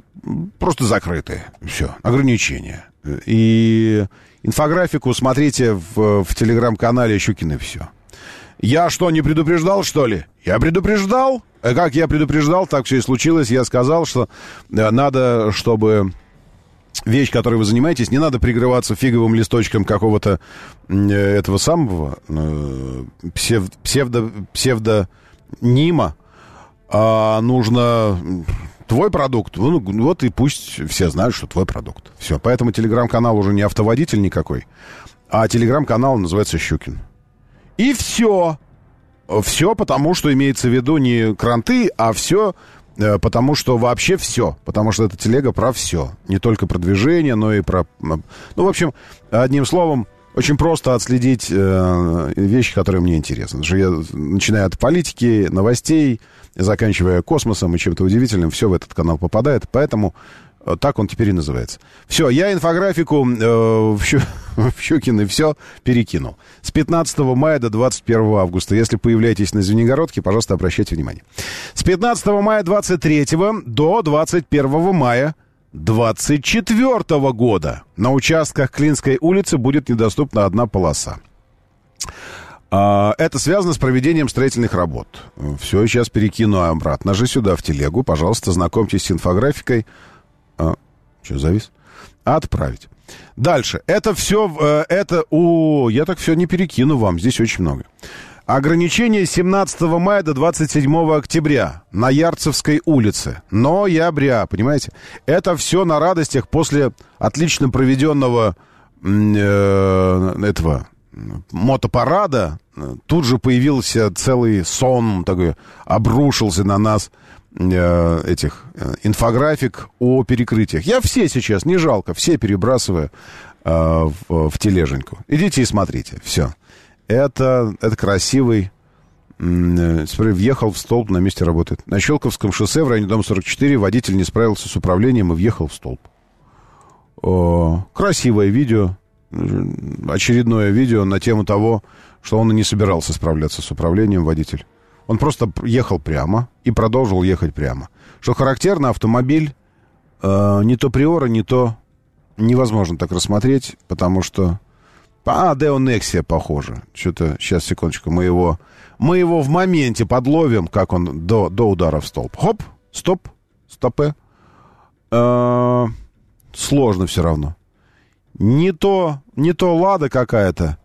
просто закрыты. Все, ограничения. И инфографику смотрите в, в телеграм-канале Щукины все. Я что, не предупреждал, что ли? Я предупреждал. Э, как я предупреждал, так все и случилось. Я сказал, что э, надо, чтобы вещь, которой вы занимаетесь, не надо прикрываться фиговым листочком какого-то этого самого псев, псевдо, псевдо Нима, а нужно твой продукт, ну, вот и пусть все знают, что твой продукт. Все, поэтому телеграм-канал уже не автоводитель никакой, а телеграм-канал называется Щукин. И все. Все потому, что имеется в виду не кранты, а все э, потому, что вообще все. Потому что эта телега про все. Не только про движение, но и про... Ну, в общем, одним словом, очень просто отследить э, вещи, которые мне интересны. Что я, начиная от политики, новостей, заканчивая космосом и чем-то удивительным, все в этот канал попадает. Поэтому э, так он теперь и называется. Все, я инфографику э, в, Щу, все перекинул. С 15 мая до 21 августа. Если появляетесь на Звенигородке, пожалуйста, обращайте внимание. С 15 мая 23 до 21 мая 24 года на участках Клинской улицы будет недоступна одна полоса. А, это связано с проведением строительных работ. Все, сейчас перекину обратно же сюда, в телегу. Пожалуйста, знакомьтесь с инфографикой. А, что, завис? Отправить. Дальше. Это все... Э, это... О, я так все не перекину вам. Здесь очень много. Ограничение с 17 мая до 27 октября на Ярцевской улице. Ноября, понимаете? Это все на радостях после отлично проведенного э, этого мотопарада. Тут же появился целый сон такой, обрушился на нас э, этих э, инфографик о перекрытиях. Я все сейчас, не жалко, все перебрасываю э, в, в тележеньку. Идите и смотрите, все. Это, это красивый... Э, въехал в столб, на месте работает. На Щелковском шоссе в районе дома 44 водитель не справился с управлением и въехал в столб. О, красивое видео. Очередное видео на тему того, что он и не собирался справляться с управлением водитель. Он просто ехал прямо и продолжил ехать прямо. Что характерно, автомобиль э, не то приора, не то невозможно так рассмотреть, потому что а, Део Нексия похоже. Что-то, сейчас, секундочку, мы его, мы его в моменте подловим, как он до, до удара в столб. Хоп, стоп, стопе. Э, сложно все равно. Не то, не то Лада какая-то,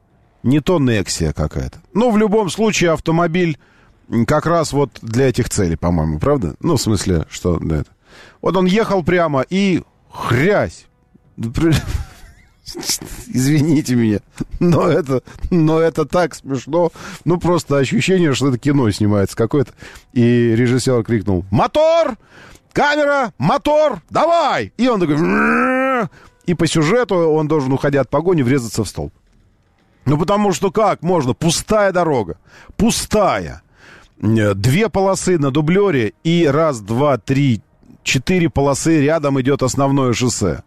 не то Нексия какая-то. Ну, в любом случае, автомобиль как раз вот для этих целей, по-моему, правда? Ну, в смысле, что да, это. Вот он ехал прямо и хрясь. Извините меня, но это, но это так смешно. Ну, просто ощущение, что это кино снимается какое-то. И режиссер крикнул «Мотор! Камера! Мотор! Давай!» И он такой... И по сюжету он должен, уходя от погони, врезаться в столб. Ну, потому что как можно? Пустая дорога. Пустая. Две полосы на дублере и раз, два, три, четыре полосы рядом идет основное шоссе.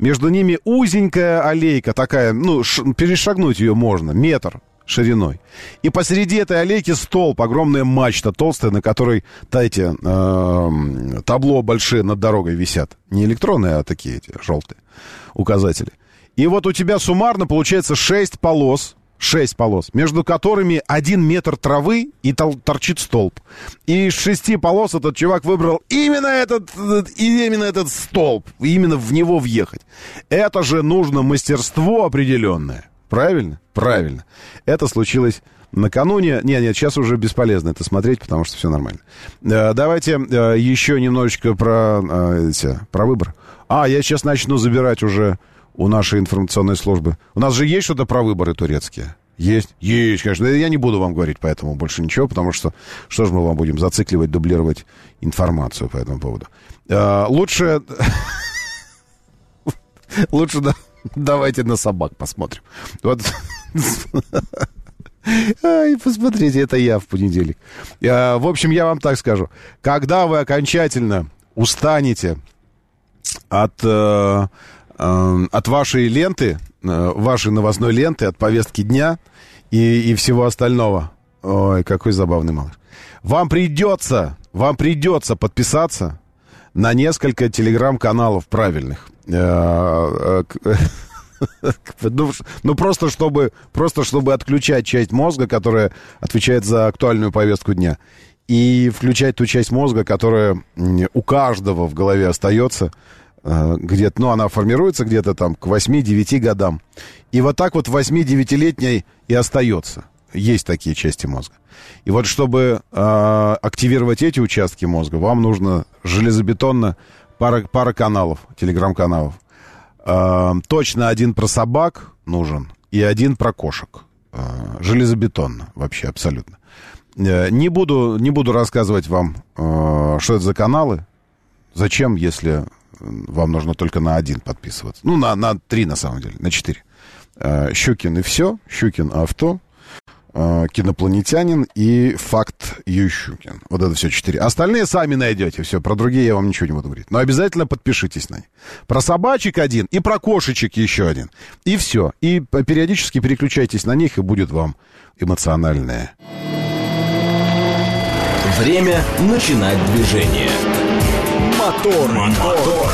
Между ними узенькая аллейка такая, ну, перешагнуть ее можно, метр шириной. И посреди этой аллейки столб, огромная мачта толстая, на которой, дайте, э, табло большие над дорогой висят. Не электронные, а такие эти желтые указатели. И вот у тебя суммарно получается 6 полос, шесть полос, между которыми один метр травы и тол- торчит столб. И из шести полос этот чувак выбрал именно этот, именно этот столб, именно в него въехать. Это же нужно мастерство определенное. Правильно? Правильно. Это случилось накануне... Нет, нет, сейчас уже бесполезно это смотреть, потому что все нормально. Э, давайте э, еще немножечко про, э, про выбор. А, я сейчас начну забирать уже у нашей информационной службы. У нас же есть что-то про выборы турецкие? Есть? Есть, конечно. Я не буду вам говорить по этому больше ничего, потому что что же мы вам будем зацикливать, дублировать информацию по этому поводу. А, лучше... Лучше давайте на собак посмотрим. Вот... Ай, посмотрите, это я в понедельник. А, в общем, я вам так скажу. Когда вы окончательно устанете от э, от вашей ленты, э, вашей новостной ленты, от повестки дня и, и всего остального. Ой, какой забавный малыш. Вам придется, вам придется подписаться на несколько телеграм-каналов правильных. Э, э, ну, ну, просто чтобы, просто чтобы отключать часть мозга, которая отвечает за актуальную повестку дня, и включать ту часть мозга, которая у каждого в голове остается, где-то, ну, она формируется где-то там к 8-9 годам. И вот так вот 8-9-летней и остается. Есть такие части мозга. И вот чтобы э, активировать эти участки мозга, вам нужно железобетонно пара, пара каналов, телеграм-каналов. Э, точно один про собак нужен и один про кошек. Э, железобетонно вообще, абсолютно. Э, не, буду, не буду рассказывать вам, э, что это за каналы. Зачем, если вам нужно только на один подписываться. Ну, на, на три, на самом деле, на четыре. э, Щукин и все, Щукин авто, э, кинопланетянин и факт Ющукин. Вот это все четыре. Остальные сами найдете. Все, про другие я вам ничего не буду говорить. Но обязательно подпишитесь на них. Про собачек один и про кошечек еще один. И все. И периодически переключайтесь на них, и будет вам эмоциональное. Время начинать движение. Мотор, мотор.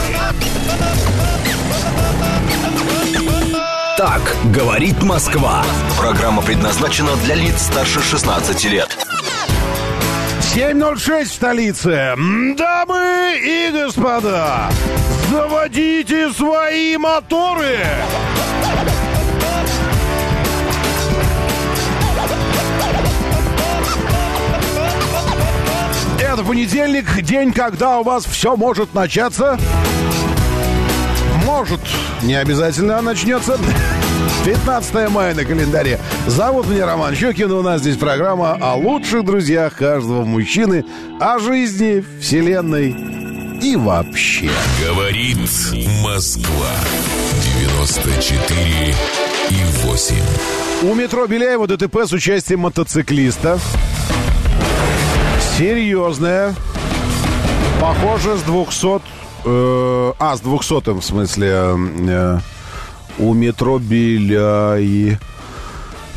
Так говорит Москва. Программа предназначена для лиц старше 16 лет. 7.06 в столице. Дамы и господа, заводите свои моторы. Это понедельник, день, когда у вас все может начаться. Может, не обязательно начнется. 15 мая на календаре. Зовут меня Роман Щекин, у нас здесь программа о лучших друзьях каждого мужчины, о жизни, вселенной и вообще. Говорит Москва. 94 и 8. У метро Беляева ДТП с участием мотоциклиста. Серьезная. Похоже, с 200... Э, а, с 200 в смысле... Э, у метро Беляи...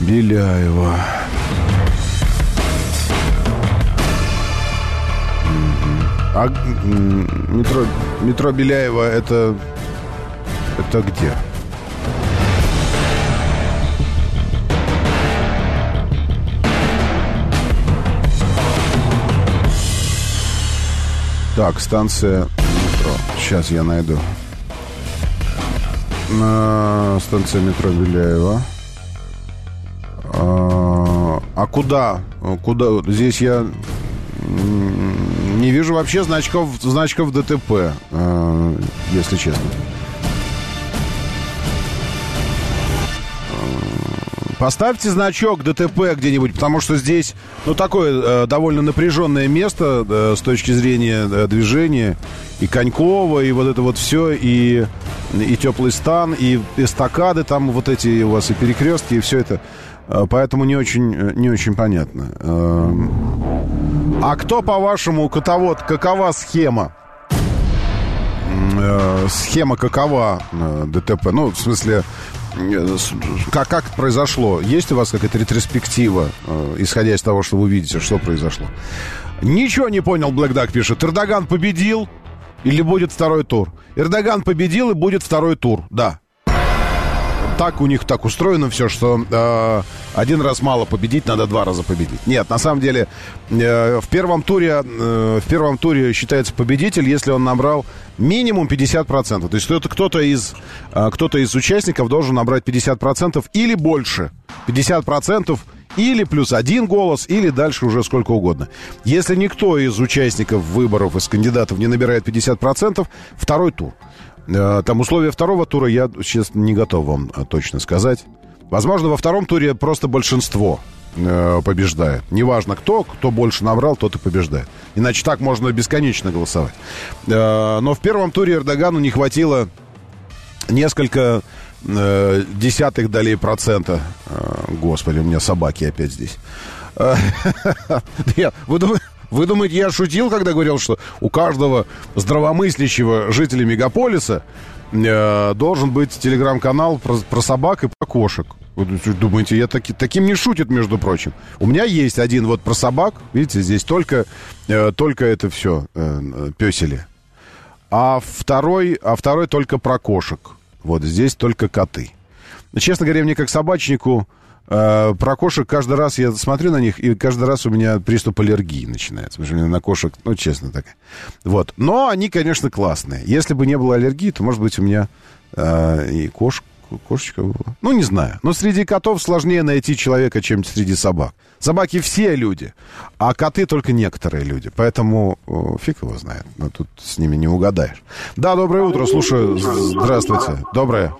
Беляева. А метро, метро Беляева это... Это где? Так, станция метро. Сейчас я найду. На станция метро Беляева. А, а куда? Куда? Здесь я не вижу вообще значков, значков ДТП, а, если честно. Поставьте значок ДТП где-нибудь, потому что здесь, ну, такое э, довольно напряженное место э, с точки зрения э, движения. И Конькова, и вот это вот все, и, и теплый стан, и эстакады там вот эти у вас, и перекрестки, и все это. Э, поэтому не очень, э, не очень понятно. Э, а кто, по-вашему, котовод, какова схема? Э, схема какова ДТП? Ну, в смысле, как, как это произошло? Есть у вас какая-то ретроспектива, э, исходя из того, что вы видите, что произошло? Ничего не понял, Блэк Дак пишет. Эрдоган победил или будет второй тур? Эрдоган победил и будет второй тур, да так у них так устроено все, что э, один раз мало победить, надо два раза победить. Нет, на самом деле э, в первом туре э, в первом туре считается победитель, если он набрал минимум 50%. То есть кто-то из э, кто-то из участников должен набрать 50% или больше. 50% или плюс один голос, или дальше уже сколько угодно. Если никто из участников выборов, из кандидатов не набирает 50%, второй тур. Э, там условия второго тура я сейчас не готов вам э, точно сказать. Возможно, во втором туре просто большинство э, побеждает. Неважно кто, кто больше набрал, тот и побеждает. Иначе так можно бесконечно голосовать. Но в первом туре Эрдогану не хватило несколько десятых долей процента. Господи, у меня собаки опять здесь. Вы думаете, вы думаете, я шутил, когда говорил, что у каждого здравомыслящего жителя мегаполиса э, должен быть телеграм-канал про, про собак и про кошек? Вы думаете, я таки, таким не шутит, между прочим. У меня есть один вот про собак. Видите, здесь только, э, только это все э, песели. А второй, а второй только про кошек. Вот здесь только коты. Честно говоря, мне как собачнику про кошек каждый раз я смотрю на них, и каждый раз у меня приступ аллергии начинается. Потому что на кошек, ну, честно так. Вот. Но они, конечно, классные. Если бы не было аллергии, то, может быть, у меня э, и кошка, кошечка была. Ну, не знаю. Но среди котов сложнее найти человека, чем среди собак. Собаки все люди, а коты только некоторые люди. Поэтому фиг его знает. Но тут с ними не угадаешь. Да, доброе утро. Слушаю. Здравствуйте. Доброе.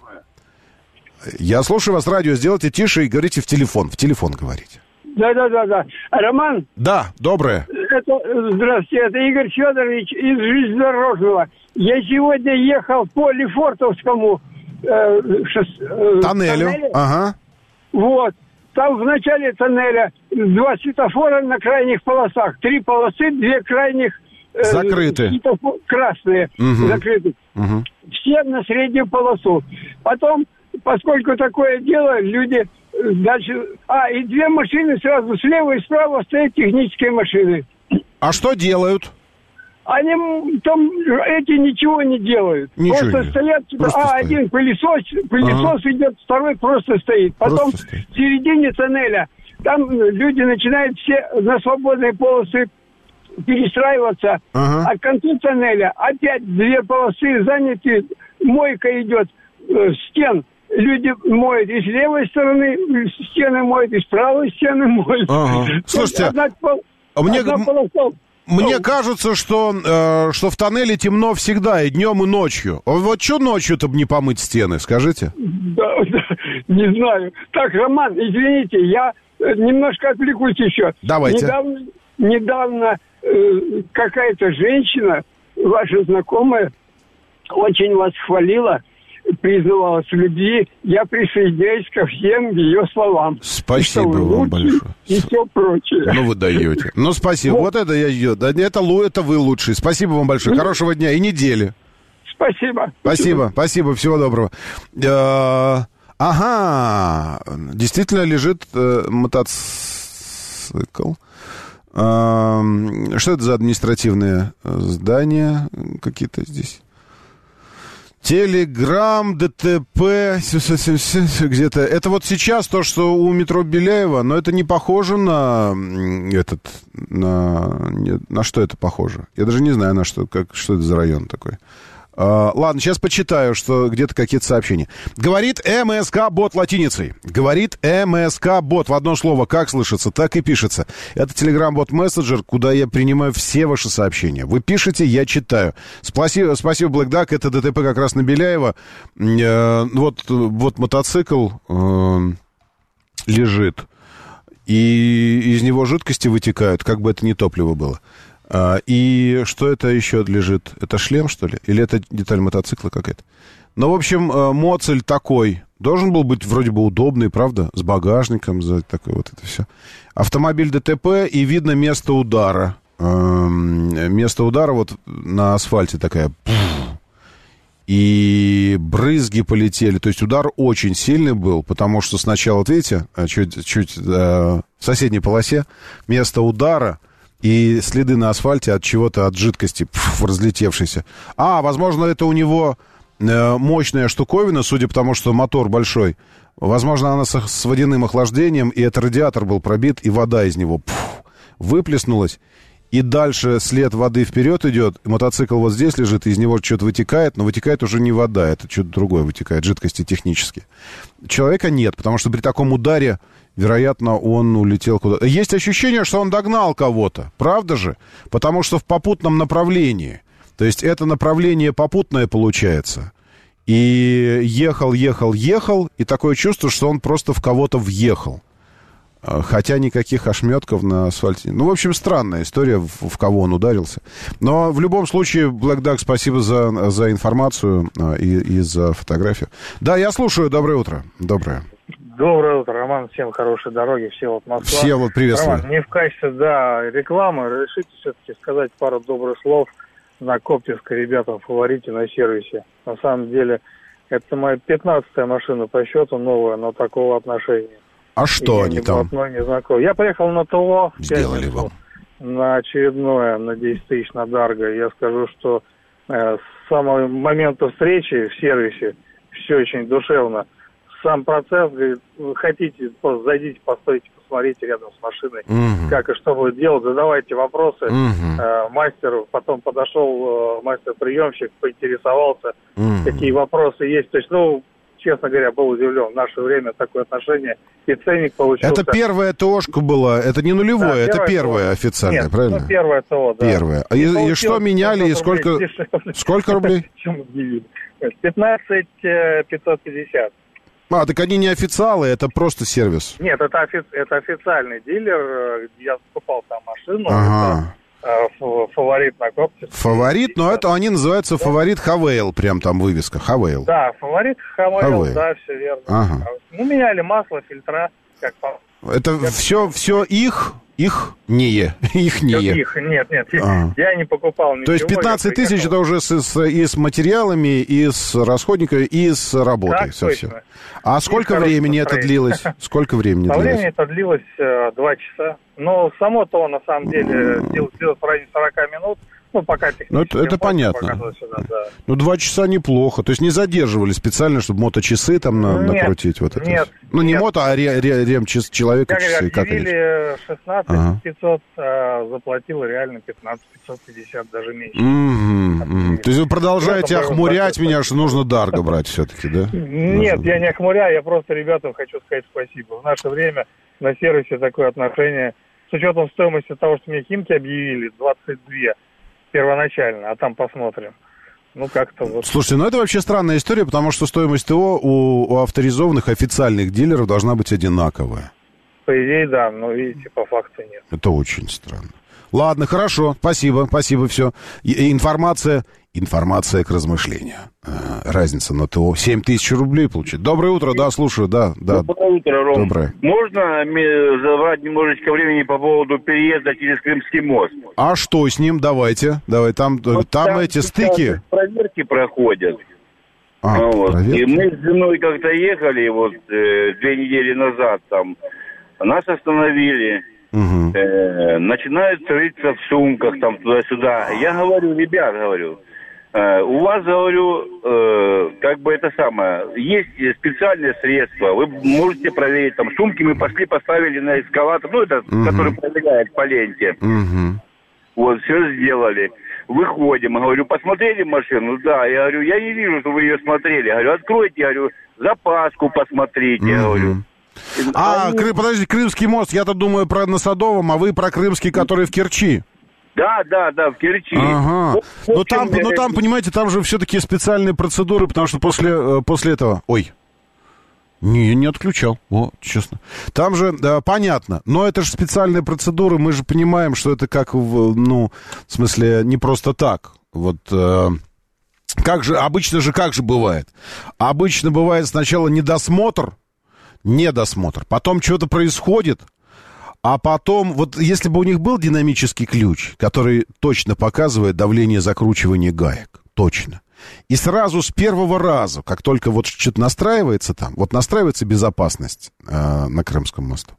Я слушаю вас, радио сделайте тише и говорите в телефон. В телефон говорите. Да, да, да, да. Роман? Да, доброе. Это, здравствуйте, это Игорь Федорович из железнодорожного. Я сегодня ехал по Лефортовскому э, шос- э, Тоннелю. тоннеля. Ага. Вот. Там в начале тоннеля два светофора на крайних полосах. Три полосы, две крайних... э, Закрыты. светофо- Красные Мгм. закрыты. Мгм. Все на среднюю полосу. Потом, поскольку такое дело, люди э, дальше... А, и две машины сразу слева и справа стоят технические машины. А что делают? Они там эти ничего не делают. Ничего просто не стоят. типа, Просто а, стоят. один пылесос, пылесос идет, второй просто стоит. Потом Просто стоит. в середине тоннеля там э, люди начинают все на свободные полосы перестраиваться. Ага. А к концу тоннеля опять две полосы заняты, мойка идет э, стен. Люди моют и с левой стороны стены моют, и с правой стены моют. Ага. Слушайте, Одна пол- а мне- одна полоса- Мне Ну, кажется, что, э, что в тоннеле темно всегда, и днем, и ночью. А Вот что ночью-то не помыть стены, скажите? Да, да, не знаю. Так, Роман, извините, я э, немножко отвлекусь еще. Давайте. Недавно, недавно э, какая-то женщина, ваша знакомая, очень вас хвалила, признавалась в любви. Я присоединяюсь ко всем ее словам. Спасибо что вам большое. И все прочее. Ну, вы даете. Ну, спасибо. Вот. Вот это я ее. Да, это, это вы лучший. Спасибо вам большое. Хорошего дня и недели. Спасибо. Спасибо, спасибо, всего доброго. Э, Ага, действительно лежит э, мотоцикл. Эм, Что это за административные э, здания какие-то здесь? Телеграм, ДТП, где-то. Это вот сейчас то, что у метро Беляева, но это не похоже на этот, на, на что это похоже. Я даже не знаю, на что, как, что это за район такой. А, ладно, сейчас почитаю, что где-то какие-то сообщения. Говорит МСК-бот латиницей. Говорит МСК-бот в одно слово. Как слышится, так и пишется. Это телеграм-бот мессенджер, куда я принимаю все ваши сообщения. Вы пишете, я читаю. Спасибо, спасибо, Black Duck. Это ДТП как раз на Беляева. Э, вот, вот мотоцикл э, лежит. И из него жидкости вытекают, как бы это ни топливо было. А, и что это еще лежит? Это шлем, что ли? Или это деталь мотоцикла какая-то? Ну, в общем, э, моцель такой. Должен был быть вроде бы удобный, правда? С багажником, за такое вот это все. Автомобиль ДТП, и видно место удара. Эм, Место удара вот на асфальте такая... И брызги полетели. То есть удар очень сильный был, потому что сначала, вот видите, э, чуть, чуть э, в соседней полосе место удара и следы на асфальте от чего-то, от жидкости пф, разлетевшейся. А, возможно, это у него э, мощная штуковина, судя по тому, что мотор большой. Возможно, она с, водяным охлаждением, и это радиатор был пробит, и вода из него пф, выплеснулась. И дальше след воды вперед идет, мотоцикл вот здесь лежит, из него что-то вытекает, но вытекает уже не вода, это что-то другое вытекает, жидкости технически. Человека нет, потому что при таком ударе, вероятно, он улетел куда-то. Есть ощущение, что он догнал кого-то, правда же? Потому что в попутном направлении. То есть это направление попутное получается. И ехал, ехал, ехал, и такое чувство, что он просто в кого-то въехал. А, Хотя никаких ошметков на асфальте. Ну, в общем, странная история, в, в кого он ударился. Но в любом случае, Black Duck, спасибо за, за информацию а, и, и за фотографию. Да, я слушаю. Доброе утро. Доброе. Доброе утро, Роман. Всем хорошей дороги, все вот Москва. Все вот приветствую. Роман, не в качестве, да, рекламы. Решите все-таки сказать пару добрых слов на Коптевской ребятам фаворите на сервисе. На самом деле, это моя 15-я машина по счету новая, но такого отношения. А что я они ни там не знаком. Я приехал на ТО сделали вам? на очередное, на 10 тысяч на Дарго. Я скажу, что э, с самого момента встречи в сервисе все очень душевно. Сам процесс, говорит, вы хотите, просто зайдите, постойте, посмотрите рядом с машиной, Мгм. как и что будет делать, задавайте вопросы. Мгм. Э, мастер, потом подошел э, мастер-приемщик, поинтересовался, Мгм. какие вопросы есть. То есть, ну, честно говоря, был удивлен. В наше время такое отношение и ценник получился. Это первая ТОшка была, это не нулевое, Да, это первая ТО. официальное, Нет, правильно? Ну, первое ТО, да. Первое. А и- и получилось что меняли, и 500 сколько- сколько рублей? Чем удивили. 15 э, 550. А, так они не официалы, это просто сервис. Нет, это, офи- это официальный дилер. э, Я покупал там машину. Ага. э, фаворит на копте. Фаворит, но это они называются фаворит Хавейл, прям там вывеска, Хавейл. Да, фаворит Хамейл, Хавейл. да, все верно. Ага. Ну, меняли масло, фильтра, как по... Это все, все их, их не, их не. Их, нет, нет, А. я не покупал ничего. То есть я 15 тысяч это уже с, с- и с материалами, и с расходниками, и с работой Так совсем. точно. А сколько хорошее времени это длилось? Сколько времени По длилось? времени это длилось э, два часа. Но само то, на самом деле, длилось, длилось в районе 40 минут. Ну, пока. Ну, это- это понятно. сюда, да. Ну, два часа неплохо. То есть не задерживали специально, чтобы моточасы там на- Нет, накрутить вот это. нет, ну, не нет. мото, а ре, ре- ремчас человека Как часы. Как объявили 16 Ага. 500, а заплатил реально 15 550, даже меньше. Мгм, мгм. То есть вы продолжаете Это охмурять меня, что нужно дарго брать все-таки, да? Нет, я не охмуряю, я просто ребятам хочу сказать спасибо. В наше время на сервисе такое отношение, с учетом стоимости того, что мне Химки объявили, 22 первоначально, а там посмотрим. Ну, как-то вот... Слушайте, ну это вообще странная история, потому что стоимость ТО у, у авторизованных официальных дилеров должна быть одинаковая. По идее, да, но, видите, по факту нет. Это очень странно. Ладно, хорошо, спасибо, спасибо, все. информация, информация к размышлению. Э, разница на ТО. 7 тысяч рублей получить. Доброе утро, да, слушаю, да, да. Доброе утро, Ром. Доброе. Можно забрать немножечко времени по поводу переезда через Крымский мост? А что с ним? Давайте, давай, там, э, Вот там эти сейчас стыки. Проверки проходят. А, Вот. проверки? И мы с женой как-то ехали вот э, две недели назад там. Нас остановили. Мгм. Э, начинают рыться в сумках там туда-сюда. Я говорю, ребят, говорю, у вас, говорю, э, как бы это самое, есть специальные средства, вы можете проверить, там, сумки мы пошли, поставили на эскалатор, ну, это, Мгм. который пробегает по ленте. Мгм. Вот, все сделали. Выходим, говорю, посмотрели машину? Да, я говорю, я не вижу, что вы ее смотрели. Я говорю, откройте, я говорю, запаску посмотрите, я Мгм. говорю. А, Они- подождите, Крымский мост, я-то думаю про на Садовом, а вы про Крымский, который в Керчи. Да, да, да, в Керчи. Ага. Вот, в Но общем, там, ну э, там, понимаете, там же все-таки специальные процедуры, потому что после, э, после этого... Ой, не, не отключал, о, честно. Там же, да, понятно, но это же специальные процедуры, мы же понимаем, что это как, в, ну, в смысле, не просто так. Вот, э, как же, обычно же как же бывает? Обычно бывает сначала недосмотр, недосмотр, потом что-то происходит, а потом, вот если бы у них был динамический ключ, который точно показывает давление закручивания гаек, точно. И сразу с первого раза, как только вот что-то настраивается там, вот настраивается безопасность э, на Крымском мосту,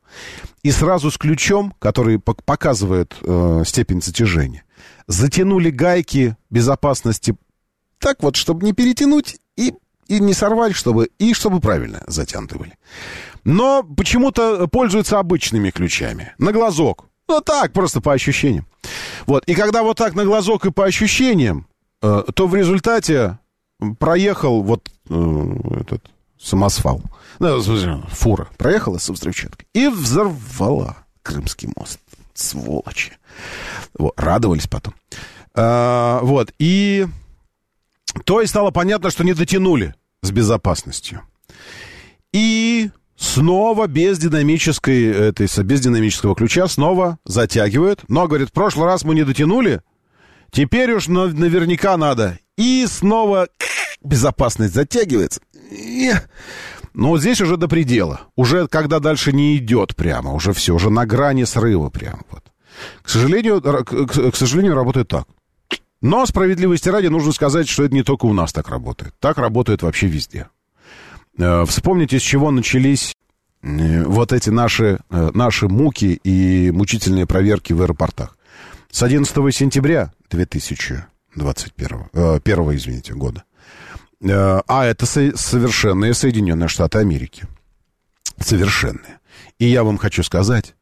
и сразу с ключом, который пок- показывает э, степень затяжения, затянули гайки безопасности так вот, чтобы не перетянуть и, и не сорвать, чтобы, и чтобы правильно затянуты были. Но почему-то пользуются обычными ключами. На глазок. Ну так, просто по ощущениям. Вот. И когда вот так на глазок и по ощущениям, э, то в результате проехал вот э, этот самосвал. Ну, фура проехала со взрывчаткой и взорвала Крымский мост. Сволочи. Вот, радовались потом. А, вот. И то и стало понятно, что не дотянули с безопасностью. И снова без динамической, этой, без динамического ключа снова затягивают. Но, говорит, в прошлый раз мы не дотянули, теперь уж на- наверняка надо. И снова безопасность затягивается. Но вот здесь уже до предела. Уже когда дальше не идет прямо, уже все, уже на грани срыва прямо. Вот. К сожалению, к- к сожалению, работает так. Но справедливости ради нужно сказать, что это не только у нас так работает. Так работает вообще везде. Э, Вспомните, с чего начались э, вот эти наши, э, наши муки и мучительные проверки в аэропортах. С 11 сентября 2021, э, первого, извините, года. А это со- совершенные Соединенные Штаты Америки. Совершенные. И я вам хочу сказать,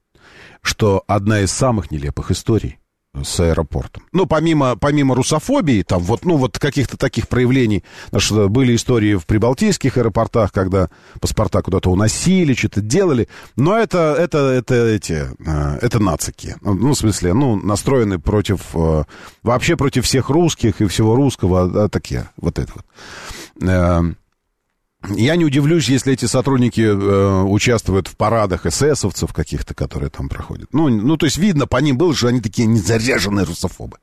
что одна из самых нелепых историй с аэропортом. Ну, помимо, помимо русофобии, там вот, ну, вот каких-то таких проявлений, потому что были истории в прибалтийских аэропортах, когда паспорта куда-то уносили, что-то делали, но это, это, это эти, э, это нацики. Ну, в смысле, ну, настроены против, э, вообще против всех русских и всего русского, а, такие, вот это вот. Э, Я не удивлюсь, если эти сотрудники э, участвуют в парадах эсэсовцев каких-то, которые там проходят. Ну, ну, то есть видно по ним было, что они такие незаряженные русофобы.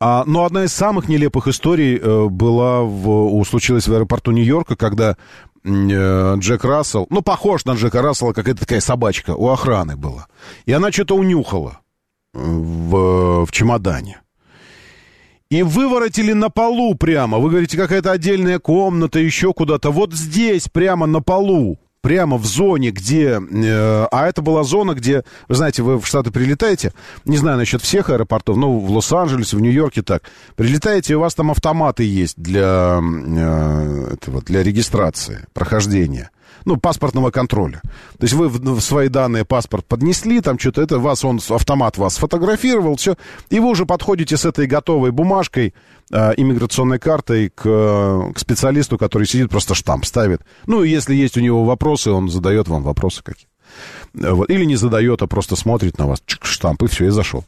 А, но одна из самых нелепых историй э, была в, случилась в аэропорту Нью-Йорка, когда э, Джек Рассел, ну, похож на Джека Рассела, какая-то такая собачка, у охраны была. И она что-то унюхала в, в чемодане и выворотили на полу прямо. Вы говорите, какая-то отдельная комната, еще куда-то. Вот здесь, прямо на полу, прямо в зоне, где... Э, а это была зона, где, вы знаете, вы в Штаты прилетаете, не знаю насчет всех аэропортов, но в Лос-Анджелесе, в Нью-Йорке так. Прилетаете, у вас там автоматы есть для, э, этого, для регистрации, прохождения ну, паспортного контроля. То есть вы в, в свои данные паспорт поднесли, там что-то это, вас он, автомат вас сфотографировал, все, и вы уже подходите с этой готовой бумажкой, э, иммиграционной картой к, к специалисту, который сидит, просто штамп ставит. Ну, если есть у него вопросы, он задает вам вопросы какие вот. Или не задает, а просто смотрит на вас, чик, штамп, и все, и зашел.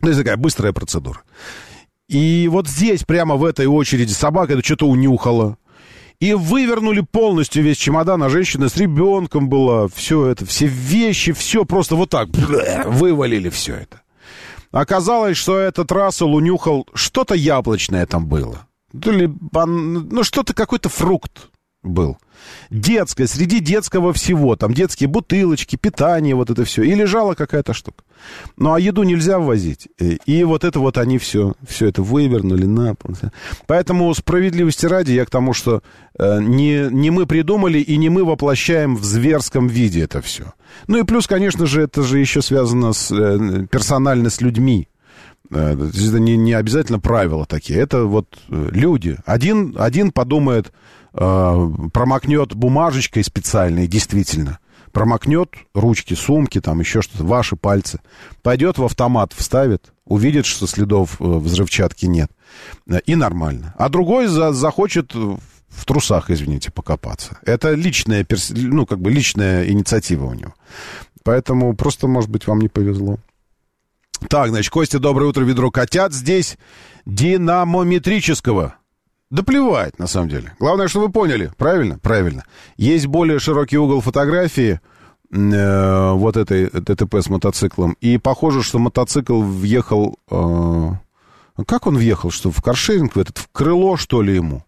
Ну, это такая быстрая процедура. И вот здесь, прямо в этой очереди, собака это что-то унюхала, и вывернули полностью весь чемодан, а женщина с ребенком была, все это, все вещи, все просто вот так вывалили все это. Оказалось, что этот Рассел унюхал, что-то яблочное там было. Ну, что-то, какой-то фрукт был. Детское, среди детского всего. Там детские бутылочки, питание, вот это все. И лежала какая-то штука. Ну, а еду нельзя ввозить. И вот это вот они все, все это вывернули на Поэтому справедливости ради я к тому, что э, не, не мы придумали и не мы воплощаем в зверском виде это все. Ну и плюс, конечно же, это же еще связано с, э, персонально с людьми. Э, это не, не обязательно правила такие. Это вот люди. Один, один подумает, промокнет бумажечкой специальной, действительно промокнет ручки, сумки, там еще что-то, ваши пальцы, пойдет в автомат, вставит, увидит, что следов э, взрывчатки нет, э, и нормально. А другой за, захочет в трусах, извините, покопаться. Это личная, ну, как бы личная инициатива у него. Поэтому просто, может быть, вам не повезло. Так, значит, Костя, доброе утро, ведро котят. Здесь динамометрического да плевать, на самом деле. Главное, что вы поняли. Правильно? Правильно. Есть более широкий угол фотографии э, вот этой ДТП с мотоциклом. И похоже, что мотоцикл въехал... Э, как он въехал? Что, в каршеринг? В, этот, в крыло, что ли, ему?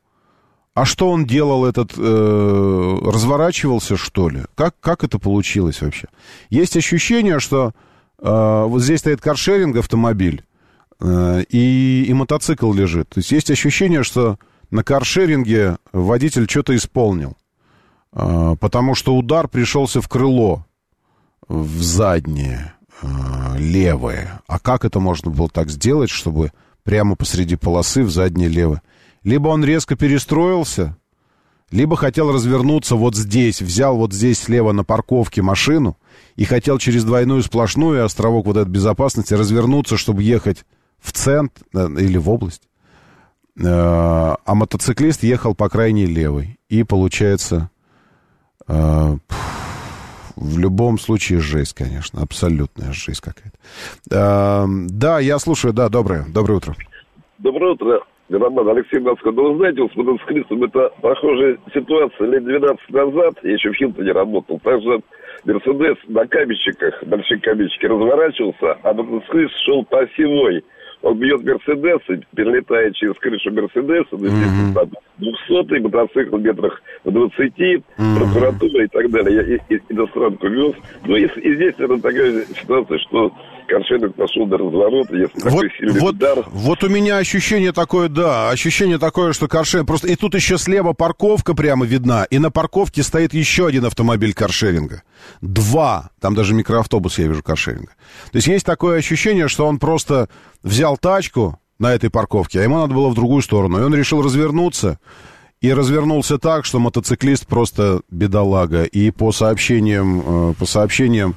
А что он делал этот... Э, разворачивался, что ли? Как, как это получилось вообще? Есть ощущение, что э, вот здесь стоит каршеринг автомобиль, э, и, и мотоцикл лежит. То есть есть ощущение, что на каршеринге водитель что-то исполнил. А, потому что удар пришелся в крыло, в заднее, а, левое. А как это можно было так сделать, чтобы прямо посреди полосы в заднее левое? Либо он резко перестроился, либо хотел развернуться вот здесь, взял вот здесь слева на парковке машину и хотел через двойную сплошную островок вот этой безопасности развернуться, чтобы ехать в центр э, или в область. Э, а мотоциклист ехал по крайней левой. И получается, э, в любом случае жесть, конечно, абсолютная жесть какая-то. Э, да, я слушаю, да, доброе, доброе утро. Доброе утро, Роман Алексей Москва. Ну, вы знаете, с мотоциклистом это похожая ситуация лет 12 назад, я еще в Хилтоне работал, также Мерседес на кабельчиках, большие кабельчики разворачивался, а мотоциклист шел по осевой – он бьет Мерседес и перелетает через крышу Мерседеса, mm-hmm. там 200 мотоцикл метрах на 20, mm-hmm. прокуратура и так далее. Я и, и, иностранку вез. Ну, и, и здесь, наверное, такая ситуация, что Коршенок пошел до разворота, если вот, такой сильный вот, удар. Вот у меня ощущение такое, да, ощущение такое, что Коршенок просто... И тут еще слева парковка прямо видна, и на парковке стоит еще один автомобиль каршеринга. Два. Там даже микроавтобус я вижу каршеринга. То есть есть такое ощущение, что он просто взял тачку на этой парковке, а ему надо было в другую сторону. И он решил развернуться. И развернулся так, что мотоциклист просто бедолага. И по сообщениям, э, по сообщениям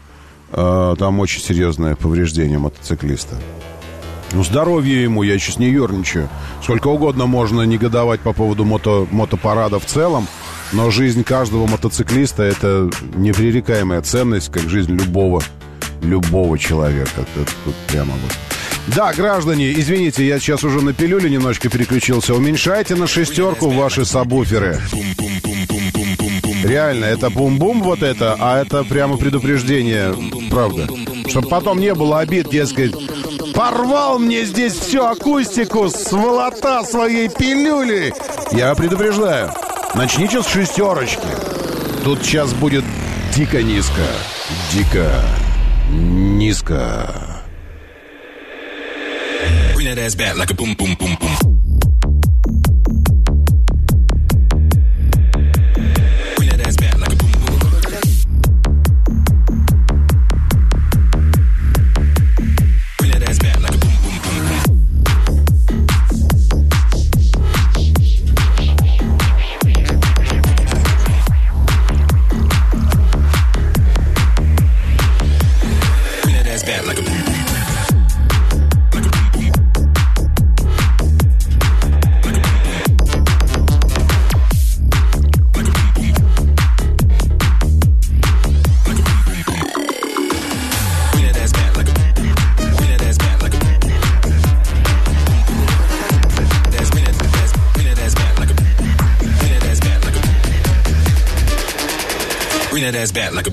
там очень серьезное повреждение мотоциклиста. Ну, здоровье ему, я сейчас не ерничаю. Сколько угодно можно негодовать по поводу мото, мотопарада в целом, но жизнь каждого мотоциклиста — это непререкаемая ценность, как жизнь любого, любого человека. Это, тут прямо вот да, граждане, извините, я сейчас уже на пилюле немножко переключился. Уменьшайте на шестерку ваши сабвуферы. Реально, это бум-бум вот это, а это прямо предупреждение, правда. Чтобы потом не было обид, дескать, порвал мне здесь всю акустику, сволота своей пилюли. Я предупреждаю, начните с шестерочки. Тут сейчас будет дико низко, дико низко. Bring that ass back like a boom, boom, boom, boom. that's bad like a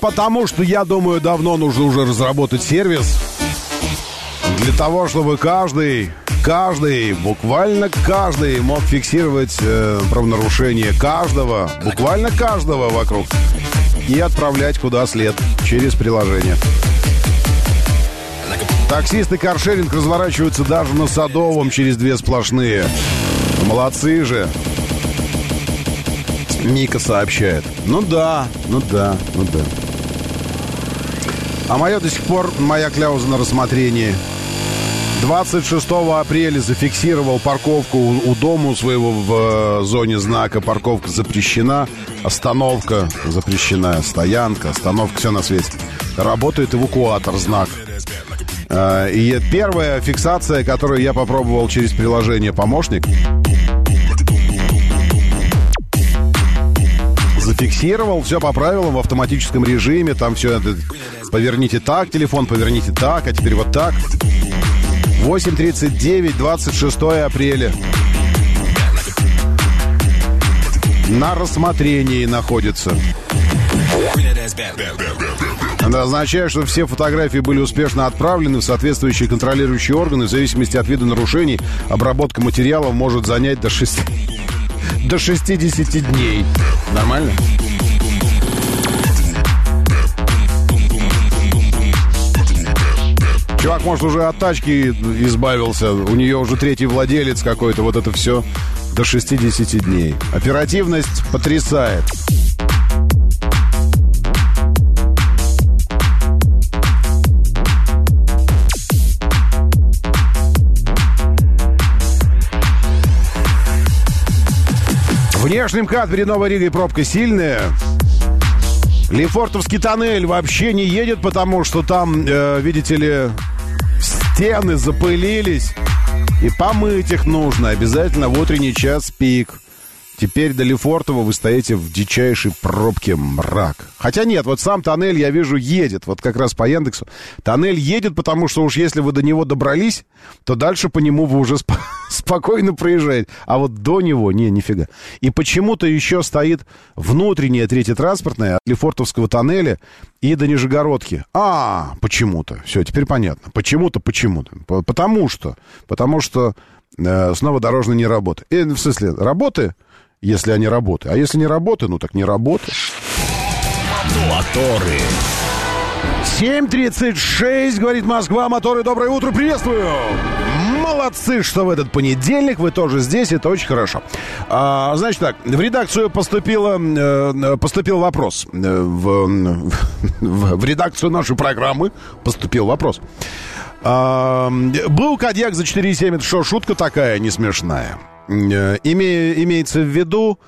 потому что, я думаю, давно нужно уже разработать сервис для того, чтобы каждый, каждый, буквально каждый мог фиксировать э, правонарушение каждого, буквально каждого вокруг и отправлять куда след через приложение. Таксисты каршеринг разворачиваются даже на Садовом через две сплошные. Молодцы же. Мика сообщает. Ну да, ну да, ну да. А мое до сих пор, моя кляуза на рассмотрении. 26 апреля зафиксировал парковку у, у дома своего в э, зоне знака. Парковка запрещена, остановка запрещена, стоянка, остановка, все на свете. Работает эвакуатор, знак. Э, И первая фиксация, которую я попробовал через приложение «Помощник», зафиксировал, все по правилам в автоматическом режиме, там все поверните так, телефон поверните так, а теперь вот так. 8.39, 26 апреля. На рассмотрении находится. Это означает, что все фотографии были успешно отправлены в соответствующие контролирующие органы. В зависимости от вида нарушений, обработка материалов может занять до 6... до 60 дней. Нормально? Чувак, может, уже от тачки избавился. У нее уже третий владелец какой-то. Вот это все до 60 дней. Оперативность потрясает. Внешний МКАД перед Новой Ригой пробка сильная. Лефортовский тоннель вообще не едет, потому что там, э, видите ли, стены запылились. И помыть их нужно обязательно в утренний час пик. Теперь до Лефортово вы стоите в дичайшей пробке мрак. Хотя нет, вот сам тоннель, я вижу, едет. Вот как раз по Яндексу. Тоннель едет, потому что уж если вы до него добрались, то дальше по нему вы уже сп- спокойно проезжаете. А вот до него, не, нифига. И почему-то еще стоит внутренняя третья транспортная от Лефортовского тоннеля и до Нижегородки. А, почему-то. Все, теперь понятно. Почему-то, почему-то. По- Потому что. Потому что э, снова дорожная не работает. Э, в смысле, работы, если они работают. А если не работают, ну так не работают. Моторы. 7.36, говорит Москва, моторы, доброе утро, приветствую! Молодцы, что в этот понедельник вы тоже здесь, это очень хорошо. А, значит так, в редакцию поступило, э, поступил вопрос. Э, В, в, в редакцию нашей программы поступил вопрос. А, был Кадьяк за 4,7, это что, шутка такая не смешная? Э, име- имеется в виду,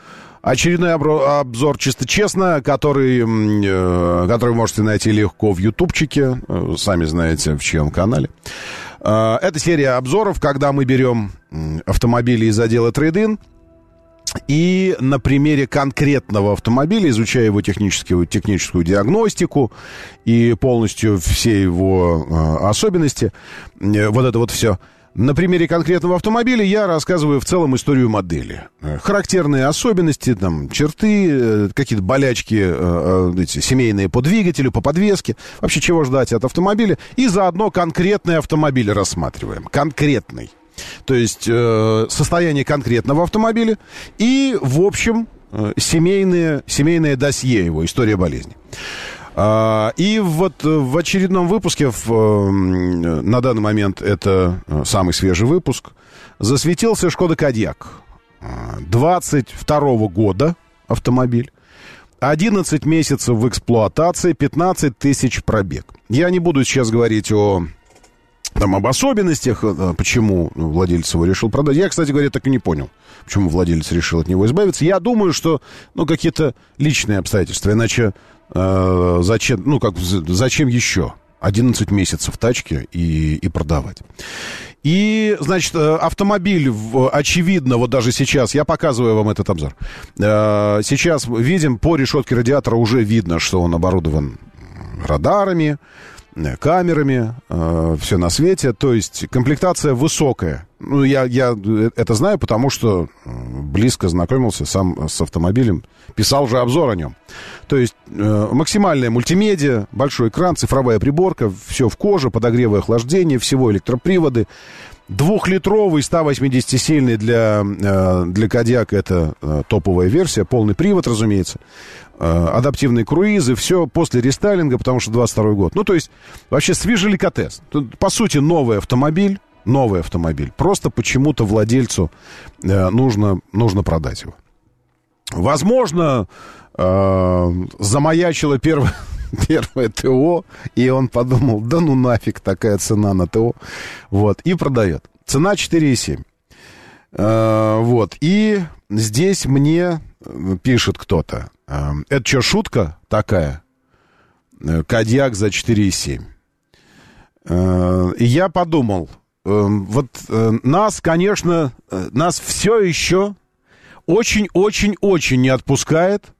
Очередной обзор чисто честно, который, э, который можете найти легко в ютубчике, э, сами знаете, в чьем канале. Это серия обзоров, когда мы берем автомобили из отдела трейдин и на примере конкретного автомобиля, изучая его техническую, техническую диагностику и полностью все его э, особенности, э, вот это вот все, на примере конкретного автомобиля я рассказываю в целом историю модели. Э, Характерные особенности, там, черты, э, какие-то болячки э, эти, семейные по двигателю, по подвеске. Вообще, чего ждать от автомобиля. И заодно конкретный автомобиль рассматриваем. Конкретный. То есть состояние конкретного автомобиля и, в общем, э, семейное, семейное досье его, история болезни. А, И вот э, в очередном выпуске, в, э, на данный момент это э, самый свежий выпуск, засветился Шкода Кодьяк. 22 года автомобиль. 11 месяцев в эксплуатации, 15 тысяч пробег. Я не буду сейчас говорить о там об особенностях, почему владелец его решил продать. Я, кстати говоря, так и не понял, почему владелец решил от него избавиться. Я думаю, что, ну, какие-то личные обстоятельства, иначе э, зачем, ну, как, зачем еще 11 месяцев тачки и, и продавать. И, значит, э, автомобиль, очевидно, вот даже сейчас, я показываю вам этот обзор, Э, сейчас видим, по решетке радиатора уже видно, что он оборудован радарами, э, камерами, все на свете. То есть комплектация высокая. Ну, я, я это знаю, потому что э, близко знакомился сам с автомобилем. Писал же обзор о нем. То есть э, максимальная мультимедиа, большой экран, цифровая приборка, все в коже, подогревы и охлаждение, всего электроприводы. Двухлитровый 180-сильный для, э, для Кодиака это э, топовая версия, полный привод, разумеется. Э, адаптивные круизы, все после рестайлинга, потому что 22 год. Ну, то есть, вообще свежий. Тут, по сути, новый автомобиль, новый автомобиль. Просто почему-то владельцу э, нужно, нужно продать его. Возможно, э, замаячило первое, первое ТО, и он подумал, да ну нафиг такая цена на ТО. Вот, и продает. Цена 4,7. Э, вот, и здесь мне э, пишет кто-то, это что, шутка такая? Э, Кадьяк за 4,7. Э, И я подумал, э, вот э, нас, конечно, нас все еще очень-очень-очень не отпускает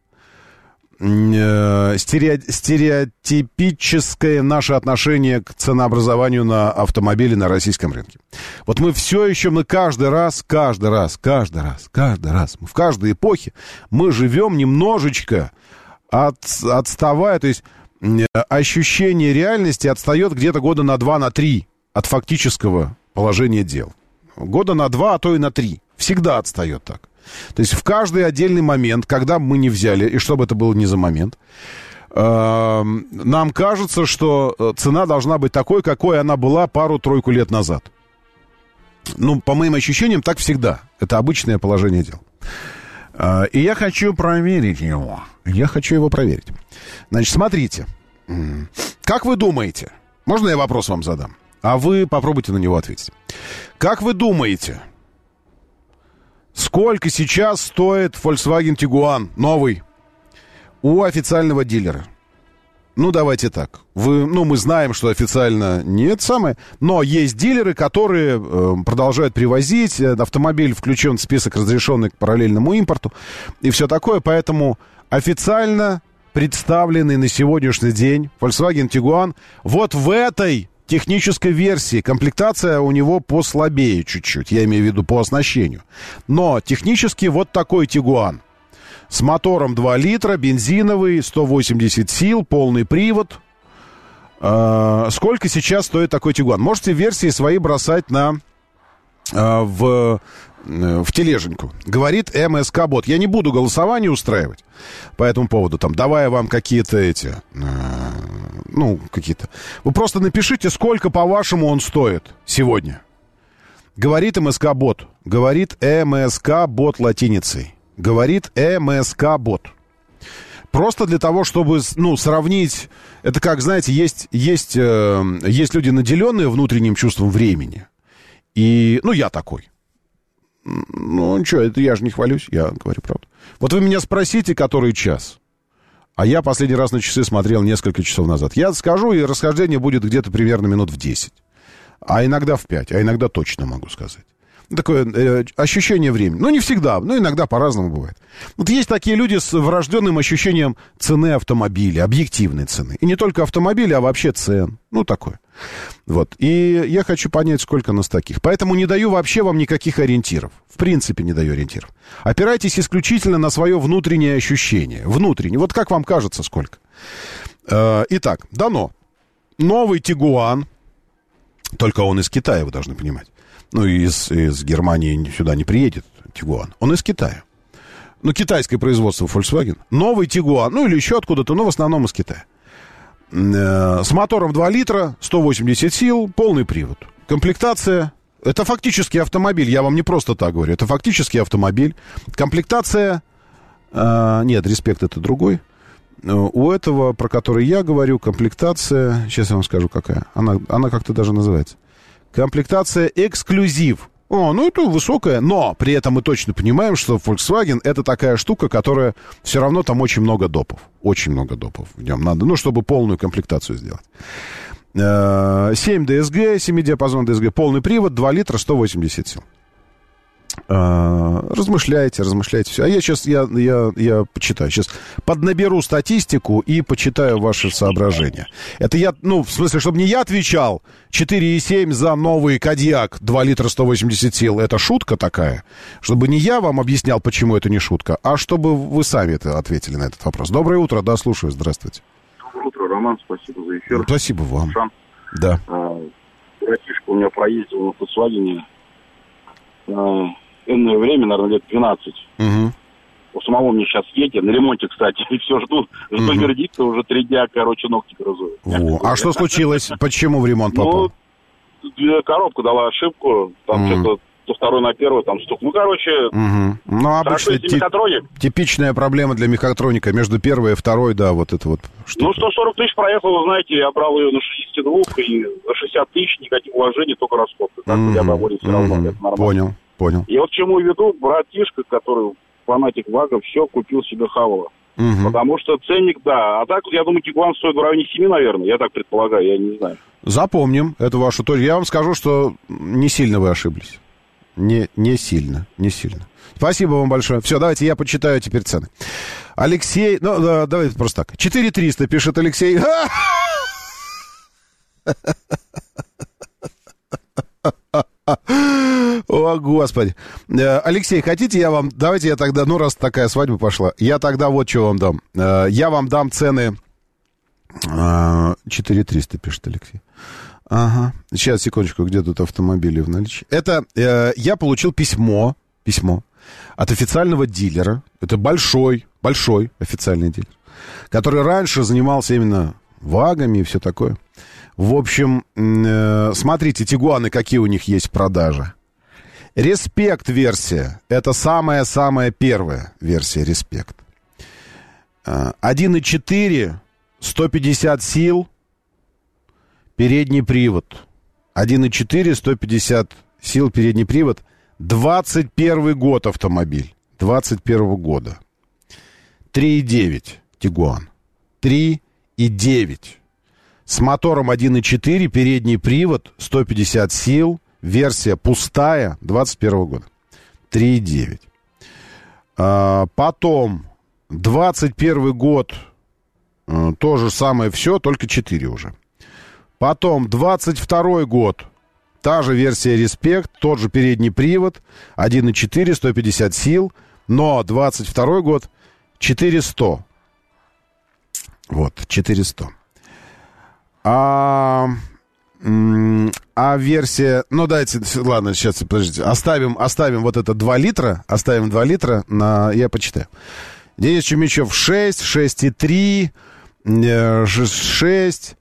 э, стерео- стереотипическое наше отношение к ценообразованию на автомобили на российском рынке. Вот мы все еще, мы каждый раз, каждый раз, каждый раз, каждый раз, в каждой эпохе мы живем немножечко от, отставая, то есть э, ощущение реальности отстает где-то года на два, на три от фактического положения дел. Года на два, а то и на три. Всегда отстает так. То есть в каждый отдельный момент, когда мы не взяли, и чтобы это было не за момент, э, нам кажется, что э, цена должна быть такой, какой она была пару-тройку лет назад. Ну, по моим ощущениям, так всегда. Это обычное положение дел. Э, И я хочу проверить его. Я хочу его проверить. Значит, смотрите. Как вы думаете? Можно я вопрос вам задам? А вы попробуйте на него ответить. Как вы думаете, сколько сейчас стоит Volkswagen Tiguan новый у официального дилера? Ну, давайте так. Вы, ну, мы знаем, что официально не это самое, но есть дилеры, которые э, продолжают привозить. э, Автомобиль включен в список разрешенный к параллельному импорту и все такое. Поэтому официально представленный на сегодняшний день Volkswagen Tiguan вот в этой технической версии. Комплектация у него послабее чуть-чуть, я имею в виду по оснащению. Но технически вот такой Тигуан. С мотором 2 литра, бензиновый, 180 сил, полный привод. А, сколько сейчас стоит такой Тигуан? Можете версии свои бросать на, а, в, э, в тележеньку. Говорит МСК Бот. Я не буду голосование устраивать по этому поводу. Там, давая вам какие-то эти... а, ну, какие-то... Вы просто напишите, сколько, по-вашему, он стоит сегодня. Говорит МСК Бот. Говорит МСК Бот латиницей. Говорит МСК Бот. Просто для того, чтобы, ну, сравнить... Это как, знаете, есть, есть, э, есть люди, наделенные внутренним чувством времени. И, ну, я такой. Ну, ничего, это я же не хвалюсь, я говорю правду. Вот вы меня спросите, который час. А я последний раз на часы смотрел несколько часов назад. Я скажу, и расхождение будет где-то примерно минут в 10. А иногда в 5, а иногда точно могу сказать. Такое э, ощущение времени. Ну, не всегда, но иногда по-разному бывает. Вот есть такие люди с врожденным ощущением цены автомобиля, объективной цены. И не только автомобиля, а вообще цен. Ну, такое. Вот. И я хочу понять, сколько нас таких. Поэтому не даю вообще вам никаких ориентиров. В принципе, не даю ориентиров. Опирайтесь исключительно на свое внутреннее ощущение. Внутреннее. Вот как вам кажется, сколько? Э, Итак, дано. Новый Тигуан. Только он из Китая, вы должны понимать. Ну, из, из Германии сюда не приедет Тигуан. Он из Китая. Ну, китайское производство Volkswagen. Новый Тигуан. Ну, или еще откуда-то, но в основном из Китая. Э, С мотором 2 литра, 180 сил, полный привод. Комплектация это фактически автомобиль, я вам не просто так говорю, это фактически автомобиль. Комплектация, э, нет, респект это другой. Э, У этого, про который я говорю, комплектация, сейчас я вам скажу какая, она, она как-то даже называется. Комплектация эксклюзив. О, ну это высокая, но при этом мы точно понимаем, что Volkswagen это такая штука, которая все равно там очень много допов. Очень много допов в нем надо, ну, чтобы полную комплектацию сделать. Э, 7 DSG, 7-диапазон DSG, полный привод, 2 литра, 180 сил. Э, Размышляйте, размышляйте все. А я сейчас, я, я, я почитаю. Сейчас поднаберу статистику и почитаю ваши соображения. Это я, ну, в смысле, чтобы не я отвечал 4,7 за новый Кадьяк 2 литра 180 сил. Это шутка такая. Чтобы не я вам объяснял, почему это не шутка, а чтобы вы сами это ответили на этот вопрос. Доброе утро, да, слушаю, здравствуйте. Доброе утро, Роман, спасибо за эфир. Спасибо вам. Шан. Да. А, Братишка у меня проездил на а, энное время, наверное, лет 12. Мгм. У самого мне сейчас едет, на ремонте, кстати, и все жду, жду Мгм. вердикта, уже три дня, короче, ногти грызу. Во. А что случилось? Почему в ремонт попал? Ну, коробка дала ошибку, там что-то со второй на первую там стук. Ну, короче, Мгм. Ну, обычно ти- мехатроник. типичная проблема для мехатроника. Между первой и второй, да, вот это вот. Ну, 140 тысяч проехал, вы знаете, я брал ее на 62 и за 60 тысяч никаких вложений, только расходка. Так что я доволен все равно, Мгм. это нормально. Понял, понял. И вот к чему веду, братишка, который фанатик ВАГа, все купил себе Хавала. Мгм. Потому что ценник, да. А так, я думаю, Тигуан стоит в районе 7, наверное. Я так предполагаю, я не знаю. Запомним эту вашу точку. Я вам скажу, что не сильно вы ошиблись. Не, не сильно, не сильно. Спасибо вам большое. Все, давайте я почитаю теперь цены. Алексей, ну, да, давайте просто так. 4300 пишет Алексей. О, Господи. Э, Алексей, хотите я вам... Давайте я тогда... Ну, раз такая свадьба пошла, я тогда вот что вам дам. Э, Я вам дам цены... э, 4300, пишет Алексей. Ага. Сейчас, секундочку, где тут автомобили в наличии? Это э, я получил письмо, письмо от официального дилера. Это большой, большой официальный дилер, который раньше занимался именно вагами и все такое. В общем, э, смотрите, Тигуаны, какие у них есть в продаже. Респект версия. Это самая-самая первая версия Респект. Э, 1.4, 150 сил, передний привод. 1.4, 150 сил, передний привод. 21 год автомобиль. 21 года. 3.9 Тигуан. 3.9. С мотором 1.4, передний привод, 150 сил, версия пустая, 21 года. 3.9. А, потом, 21 год, э, то же самое все, только 4 уже. Потом, 22 год, та же версия Респект, тот же передний привод, 1.4, 150 сил, но 22 год, 400. Вот, 400. А, а версия... Ну, дайте, с- ладно, сейчас, подождите. Оставим, оставим вот это 2 литра. Оставим 2 литра на... Я почитаю. Денис Чумичев 6, 6,3, э, ш- 6.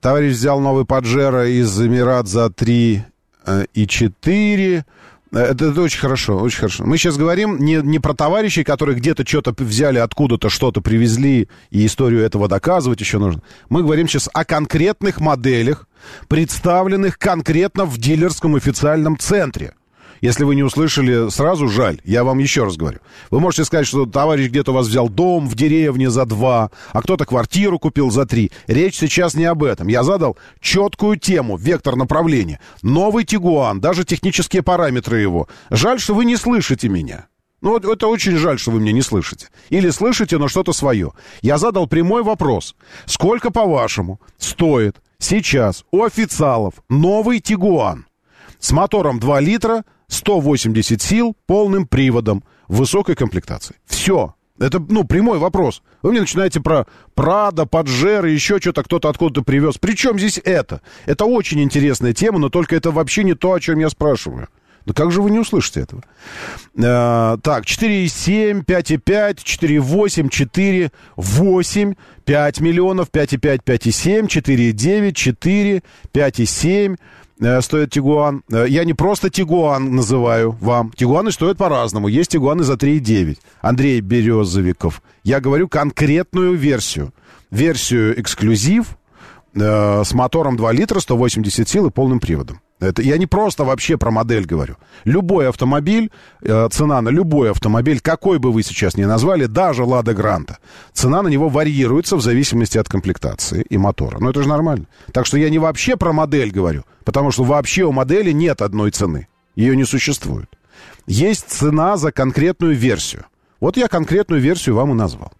Товарищ взял новый Паджеро из Эмират за 3 э, и 4. Это, это очень хорошо, очень хорошо. Мы сейчас говорим не, не про товарищей, которые где-то что-то взяли, откуда-то что-то привезли, и историю этого доказывать еще нужно. Мы говорим сейчас о конкретных моделях, представленных конкретно в дилерском официальном центре. Если вы не услышали сразу, жаль. Я вам еще раз говорю. Вы можете сказать, что товарищ где-то у вас взял дом в деревне за два, а кто-то квартиру купил за три. Речь сейчас не об этом. Я задал четкую тему, вектор направления. Новый Тигуан, даже технические параметры его. Жаль, что вы не слышите меня. Ну, вот это очень жаль, что вы меня не слышите. Или слышите, но что-то свое. Я задал прямой вопрос. Сколько, по-вашему, стоит сейчас у официалов новый Тигуан с мотором 2 литра, 180 сил, полным приводом, высокой комплектации? Все. Это, ну, прямой вопрос. Вы мне начинаете про Прада, Паджеры, еще что-то кто-то откуда-то привез. Причем здесь это? Это очень интересная тема, но только это вообще не то, о чем я спрашиваю. Да как же вы не услышите этого? Э, так, 4,7, 5,5, 4,8, 4, 8, 5 миллионов, 5,5, 5,7, 4,9, 4, 5,7 э, стоит Тигуан. Э, Я не просто Тигуан называю вам. Тигуаны стоят по-разному. Есть Тигуаны за 3,9. Андрей Березовиков. Я говорю конкретную версию. Версию эксклюзив э, с мотором 2 литра, 180 сил и полным приводом. Это я не просто вообще про модель говорю. Любой автомобиль, э, цена на любой автомобиль, какой бы вы сейчас ни назвали, даже Лада Гранта, цена на него варьируется в зависимости от комплектации и мотора. Ну это же нормально. Так что я не вообще про модель говорю, потому что вообще у модели нет одной цены. Ее не существует. Есть цена за конкретную версию. Вот я конкретную версию вам и назвал.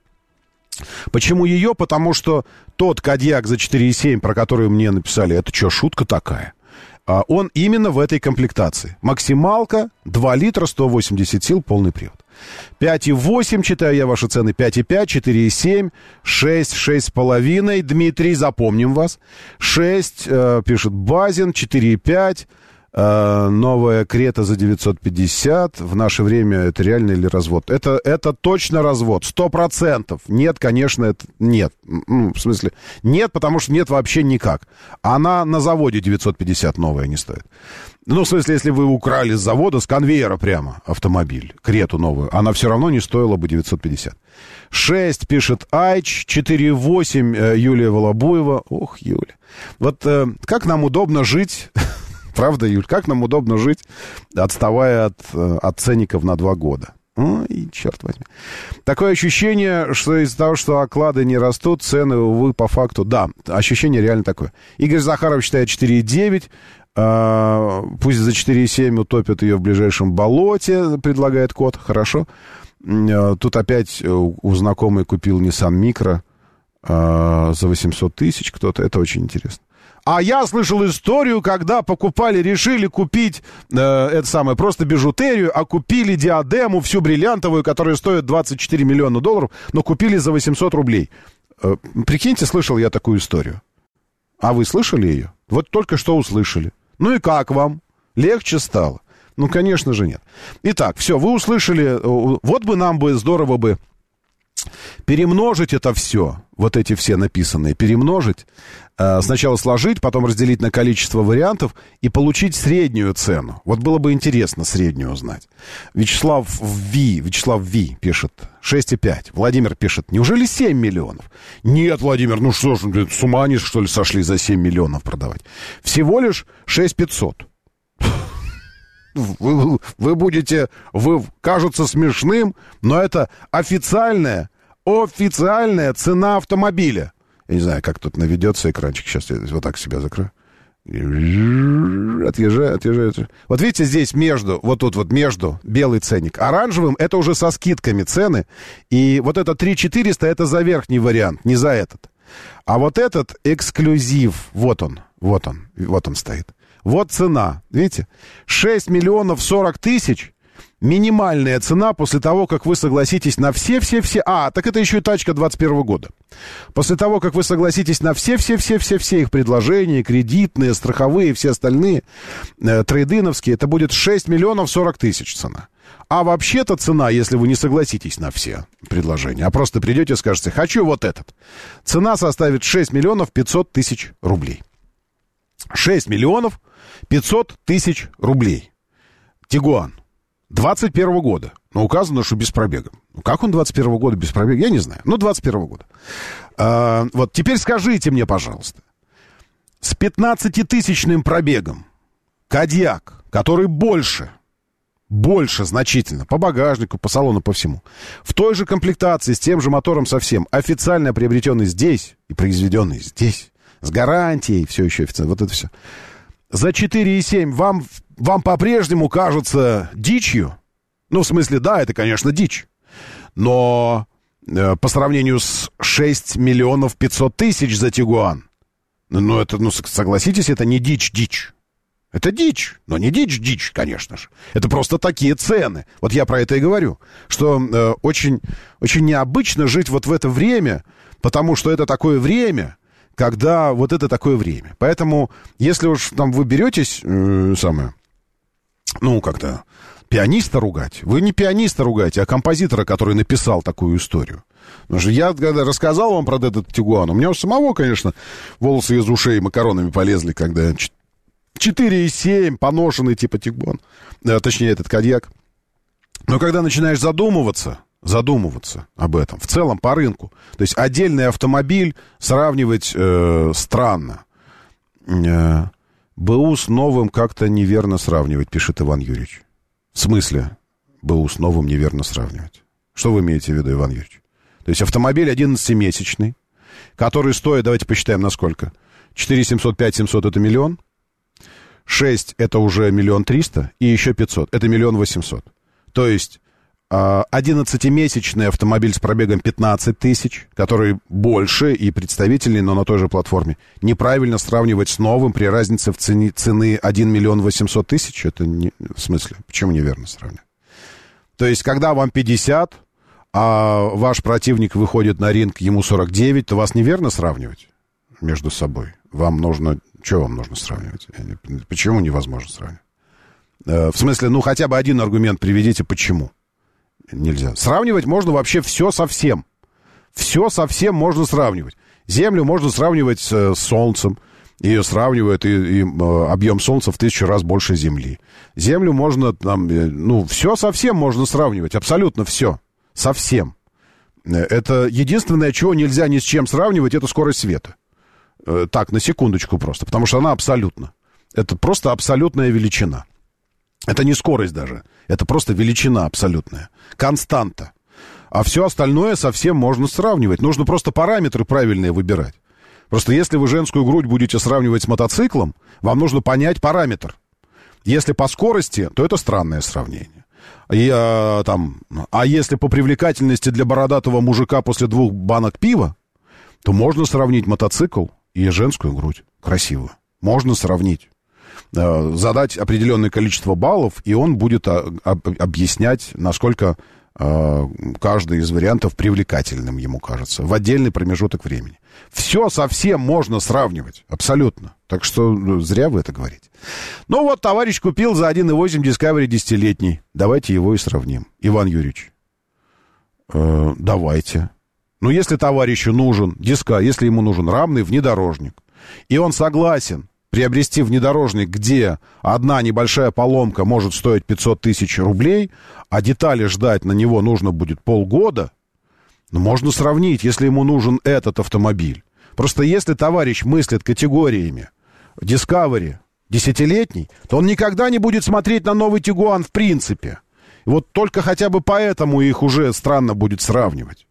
Почему ее? Потому что тот Кадьяк за 4,7, про который мне написали, это что, шутка такая? А он именно в этой комплектации. Максималка 2 литра, 180 сил, полный привод. 5,8, читаю я ваши цены, 5,5, 4,7, 6, 6,5. Дмитрий, запомним вас. 6, э, пишет Базин, 4,5. Э, новая Крета за 950. В наше время это реально или развод? Это, это точно развод, сто процентов. Нет, конечно, это нет. Ну, в смысле, нет, потому что нет вообще никак. Она на заводе 950 новая не стоит. Ну, в смысле, если вы украли с завода, с конвейера прямо автомобиль, Крету новую, она все равно не стоила бы 950. 6 пишет Айч, 4,8 э, Юлия Волобуева. Ох, Юля. Вот э, как нам удобно жить Правда, Юль, как нам удобно жить, отставая от, э, от ценников на два года? Ой, черт возьми. Такое ощущение, что из-за того, что оклады не растут, цены, увы, по факту... Да, ощущение реально такое. Игорь Захаров считает 4,9. А, пусть за 4,7 утопят ее в ближайшем болоте, предлагает кот. Хорошо. А, тут опять у знакомой купил Nissan Micro а, за 800 тысяч кто-то. Это очень интересно. А я слышал историю, когда покупали, решили купить э, это самое, просто бижутерию, а купили диадему всю бриллиантовую, которая стоит 24 миллиона долларов, но купили за 800 рублей. Э, прикиньте, слышал я такую историю. А вы слышали ее? Вот только что услышали. Ну и как вам? Легче стало? Ну, конечно же, нет. Итак, все, вы услышали. э, Вот бы нам бы здорово бы перемножить это все, вот эти все написанные, перемножить, сначала сложить, потом разделить на количество вариантов и получить среднюю цену. Вот было бы интересно среднюю узнать. Вячеслав Ви, Вячеслав Ви пишет 6,5. Владимир пишет, неужели 7 миллионов? Нет, Владимир, ну что ж, блин, с ума они что ли сошли за 7 миллионов продавать? Всего лишь 6 500 вы, вы будете, вы кажется смешным, но это официальная, официальная цена автомобиля. Я не знаю, как тут наведется экранчик. Сейчас я вот так себя закрою. Отъезжаю, отъезжаю, отъезжаю. Вот видите, здесь между, вот тут вот между белый ценник. Оранжевым это уже со скидками цены. И вот это 3400 это за верхний вариант, не за этот. А вот этот эксклюзив, вот он, вот он, вот он стоит. Вот цена, видите? 6 миллионов 40 тысяч. Минимальная цена после того, как вы согласитесь на все-все-все... А, так это еще и тачка 21 года. После того, как вы согласитесь на все-все-все-все-все их предложения, кредитные, страховые, все остальные, э, трейдиновские, это будет 6 миллионов 40 тысяч цена. А вообще-то цена, если вы не согласитесь на все предложения, а просто придете и скажете, хочу вот этот, цена составит 6 миллионов 500 тысяч рублей. 6 миллионов 500 тысяч рублей. Тигуан. 21 года. Но указано, что без пробега. Ну, как он 21 года без пробега, я не знаю. Ну, 21 года. А, вот, теперь скажите мне, пожалуйста. С 15-тысячным пробегом Кадьяк, который больше, Больше значительно. По багажнику, по салону, по всему. В той же комплектации, с тем же мотором совсем. Официально приобретенный здесь и произведенный здесь. С гарантией, все еще официально. Вот это все. За 4,7 вам, вам по-прежнему кажется дичью? Ну, в смысле, да, это, конечно, дичь. Но э, по сравнению с 6 миллионов 500 тысяч за Тигуан, ну, это, ну, согласитесь, это не дичь-дичь. Это дичь, но не дичь-дичь, конечно же. Это просто такие цены. Вот я про это и говорю, что э, очень, очень необычно жить вот в это время, потому что это такое время, когда вот это такое время. Поэтому, если уж там вы беретесь, э, самое, ну, как-то пианиста ругать, вы не пианиста ругаете, а композитора, который написал такую историю. Потому что я, когда рассказал вам про этот Тигуан, у меня у самого, конечно, волосы из ушей макаронами полезли, когда 4,7 поношенный типа Тигуан, э, точнее этот Кадьяк. Но когда начинаешь задумываться, задумываться об этом, в целом по рынку, то есть отдельный автомобиль сравнивать э, странно. Э, БУ с новым как-то неверно сравнивать, пишет Иван Юрьевич. В смысле БУ с новым неверно сравнивать? Что вы имеете в виду, Иван Юрьевич? То есть автомобиль 11-месячный, который стоит, давайте посчитаем, на сколько? 4 700, 5 700 это миллион. 6 это уже миллион триста. И еще 500 это миллион восемьсот. То есть 11-месячный автомобиль с пробегом 15 тысяч, который больше и представительный, но на той же платформе. Неправильно сравнивать с новым при разнице в цене, цены 1 миллион 800 тысяч. Это не, в смысле, почему неверно сравнивать? То есть, когда вам 50, а ваш противник выходит на ринг, ему 49, то вас неверно сравнивать между собой? Вам нужно... Что вам нужно сравнивать? Почему невозможно сравнивать? Э, в смысле, ну, хотя бы один аргумент приведите, почему нельзя. Сравнивать можно вообще все со всем. Все со всем можно сравнивать. Землю можно сравнивать с, с Солнцем. Ее сравнивают, и, и э, объем Солнца в тысячу раз больше Земли. Землю можно, там, э, ну, все со всем можно сравнивать. Абсолютно все. Совсем. Это единственное, чего нельзя ни с чем сравнивать, это скорость света. Э, так, на секундочку просто, потому что она абсолютно. Это просто абсолютная величина. Это не скорость даже. Это просто величина абсолютная. Константа. А все остальное совсем можно сравнивать. Нужно просто параметры правильные выбирать. Просто если вы женскую грудь будете сравнивать с мотоциклом, вам нужно понять параметр. Если по скорости, то это странное сравнение. И, а, там, а если по привлекательности для бородатого мужика после двух банок пива, то можно сравнить мотоцикл и женскую грудь. Красиво. Можно сравнить. Э, задать определенное количество баллов, и он будет а, объяснять, насколько э, каждый из вариантов привлекательным ему кажется в отдельный промежуток времени. Все совсем можно сравнивать, абсолютно. Так что ну, зря вы это говорите. Ну вот, товарищ купил за 1,8 Discovery десятилетний. Давайте его и сравним. Иван Юрьевич. Э, давайте. Ну, если товарищу нужен диска, если ему нужен рамный внедорожник, и он согласен приобрести внедорожник, где одна небольшая поломка может стоить 500 тысяч рублей, а детали ждать на него нужно будет полгода, ну, можно сравнить, если ему нужен этот автомобиль. Просто если товарищ мыслит категориями Discovery десятилетний, то он никогда не будет смотреть на новый Тигуан в принципе. Вот только хотя бы поэтому их уже странно будет сравнивать.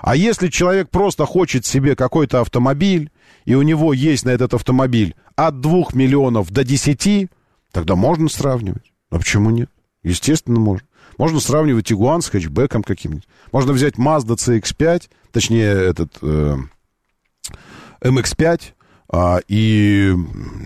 А если человек просто хочет себе какой-то автомобиль, и у него есть на этот автомобиль от 2 миллионов до 10, тогда можно сравнивать. А почему нет? Естественно, можно. Можно сравнивать Тигуан с хэтчбеком каким-нибудь. Можно взять Mazda CX-5, точнее, этот э, MX-5, а, и,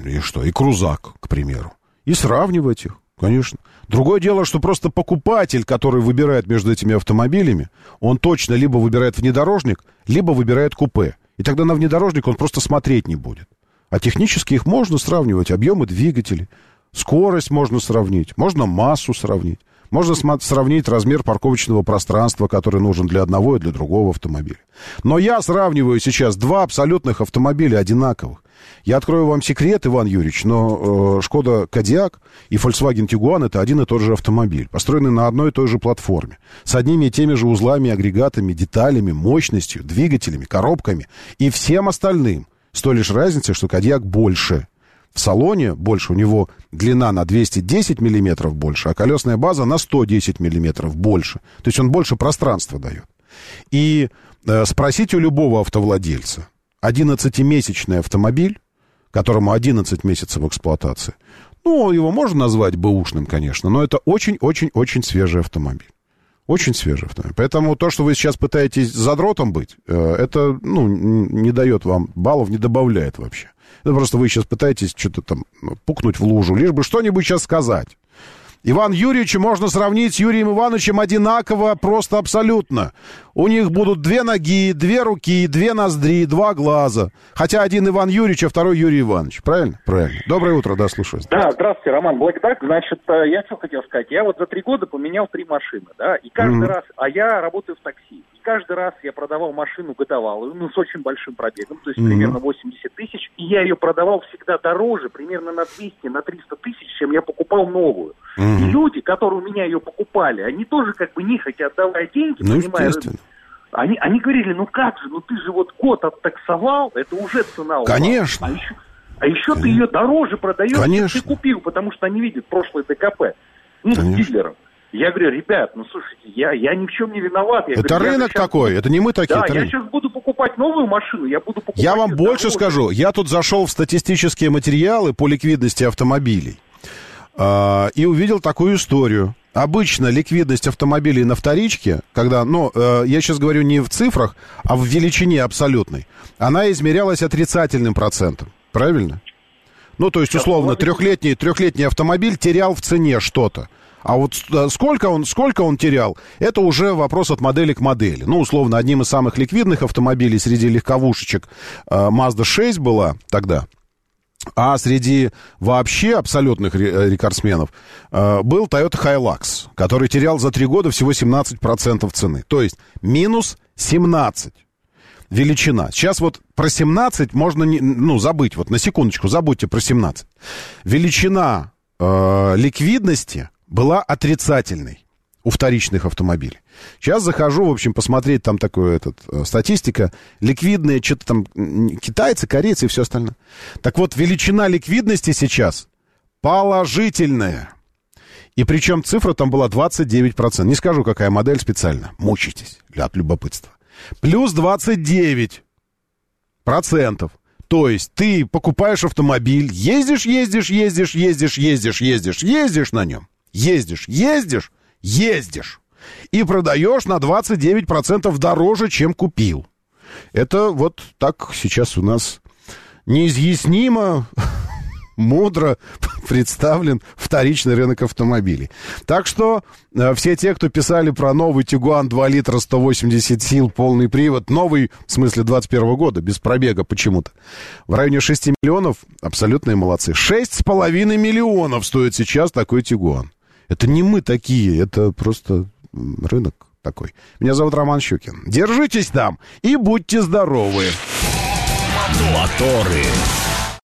и что, и Крузак, к примеру. И сравнивать их, конечно. Другое дело, что просто покупатель, который выбирает между этими автомобилями, он точно либо выбирает внедорожник, либо выбирает купе. И тогда на внедорожник он просто смотреть не будет. А технически их можно сравнивать, объемы двигателей, скорость можно сравнить, можно массу сравнить. Можно сравнить размер парковочного пространства, который нужен для одного и для другого автомобиля. Но я сравниваю сейчас два абсолютных автомобиля одинаковых. Я открою вам секрет, Иван Юрьевич, но э, Шкода Кодиак и Volkswagen Tiguan это один и тот же автомобиль, построенный на одной и той же платформе, с одними и теми же узлами, агрегатами, деталями, мощностью, двигателями, коробками и всем остальным. С той лишь разницей, что Кодиак больше. в салоне больше, у него длина на 210 миллиметров больше, а колесная база на 110 миллиметров больше. То есть он больше пространства дает. И э, спросите у любого автовладельца, 11-месячный автомобиль, которому 11 месяцев эксплуатации, ну, его можно назвать бэушным, конечно, но это очень-очень-очень свежий автомобиль. Очень свежий автомобиль. Поэтому то, что вы сейчас пытаетесь задротом быть, э, это, ну, не дает вам баллов, не добавляет вообще. Это просто вы сейчас пытаетесь что-то там ну, пукнуть в лужу, лишь бы что-нибудь сейчас сказать. Иван Юрьевича можно сравнить с Юрием Ивановичем одинаково, просто абсолютно. У них будут две ноги, две руки, две ноздри, два глаза. Хотя один Иван Юрьевич, а второй Юрий Иванович. Правильно? Правильно. Доброе утро, да, слушаю. Да, здравствуйте, Роман Блэкдак. Значит, э, я что хотел сказать. Я вот за три года поменял три машины, да, и каждый Мгм. раз, а я работаю в такси, каждый раз я продавал машину годовалую, ну, с очень большим пробегом, то есть примерно 80 тысяч, и я ее продавал всегда дороже, примерно на 200, на 300 тысяч, чем я покупал новую. И люди, которые у меня ее покупали, они тоже как бы нехотя отдавая деньги, Ну, естественно. они, они говорили, ну как же, ну ты же вот год оттаксовал, это уже цена у вас. Конечно. А еще, а еще ты ее дороже продаешь, чем Конечно. ты купил, потому что они видят прошлое ДКП. Ну, с Конечно. дилером. Я говорю, ребят, ну слушайте, я, я ни в чем не виноват. Я Это говорю, рынок щас такой, это не мы такие, Да, я рынок. сейчас буду покупать новую машину, я буду покупать... Я вам больше дороже. скажу. Я тут зашел в статистические материалы по ликвидности автомобилей а, и увидел такую историю. Обычно ликвидность автомобилей на вторичке, когда, ну, э, я сейчас говорю не в цифрах, а в величине абсолютной, она измерялась отрицательным процентом. Правильно? Ну, то есть, условно, трехлетний, трехлетний автомобиль терял в цене что-то. А вот э, сколько он, сколько он терял, это уже вопрос от модели к модели. Ну, условно, одним из самых ликвидных автомобилей среди легковушечек э, Mazda 6 была тогда. А среди вообще абсолютных э, рекордсменов был Toyota Hilux, который терял за три года всего 17% цены. То есть минус 17 величина. Сейчас вот про 17 можно не, ну, забыть. Вот на секундочку, забудьте про 17. Величина э, ликвидности была отрицательной у вторичных автомобилей. Сейчас захожу, в общем, посмотреть там такое этот, э, статистика. Ликвидные, что-то там китайцы, корейцы и все остальное. Так вот, величина ликвидности сейчас положительная. И причем цифра там была 29%. Не скажу, какая модель специально. Мучитесь от любопытства. Плюс 29 процентов. То есть ты покупаешь автомобиль, ездишь, ездишь, ездишь, ездишь, ездишь, ездишь, ездишь на нем. Ездишь, ездишь, ездишь. И продаешь на 29% дороже, чем купил. Это вот так сейчас у нас неизъяснимо мудро представлен вторичный рынок автомобилей. Так что э, все те, кто писали про новый Тигуан 2 литра 180 сил, полный привод, новый, в смысле 21 года, без пробега почему-то, в районе 6 миллионов, абсолютные молодцы. 6,5 миллионов стоит сейчас такой Тигуан. Это не мы такие, это просто рынок такой. Меня зовут Роман Щукин. Держитесь там и будьте здоровы. Моторы.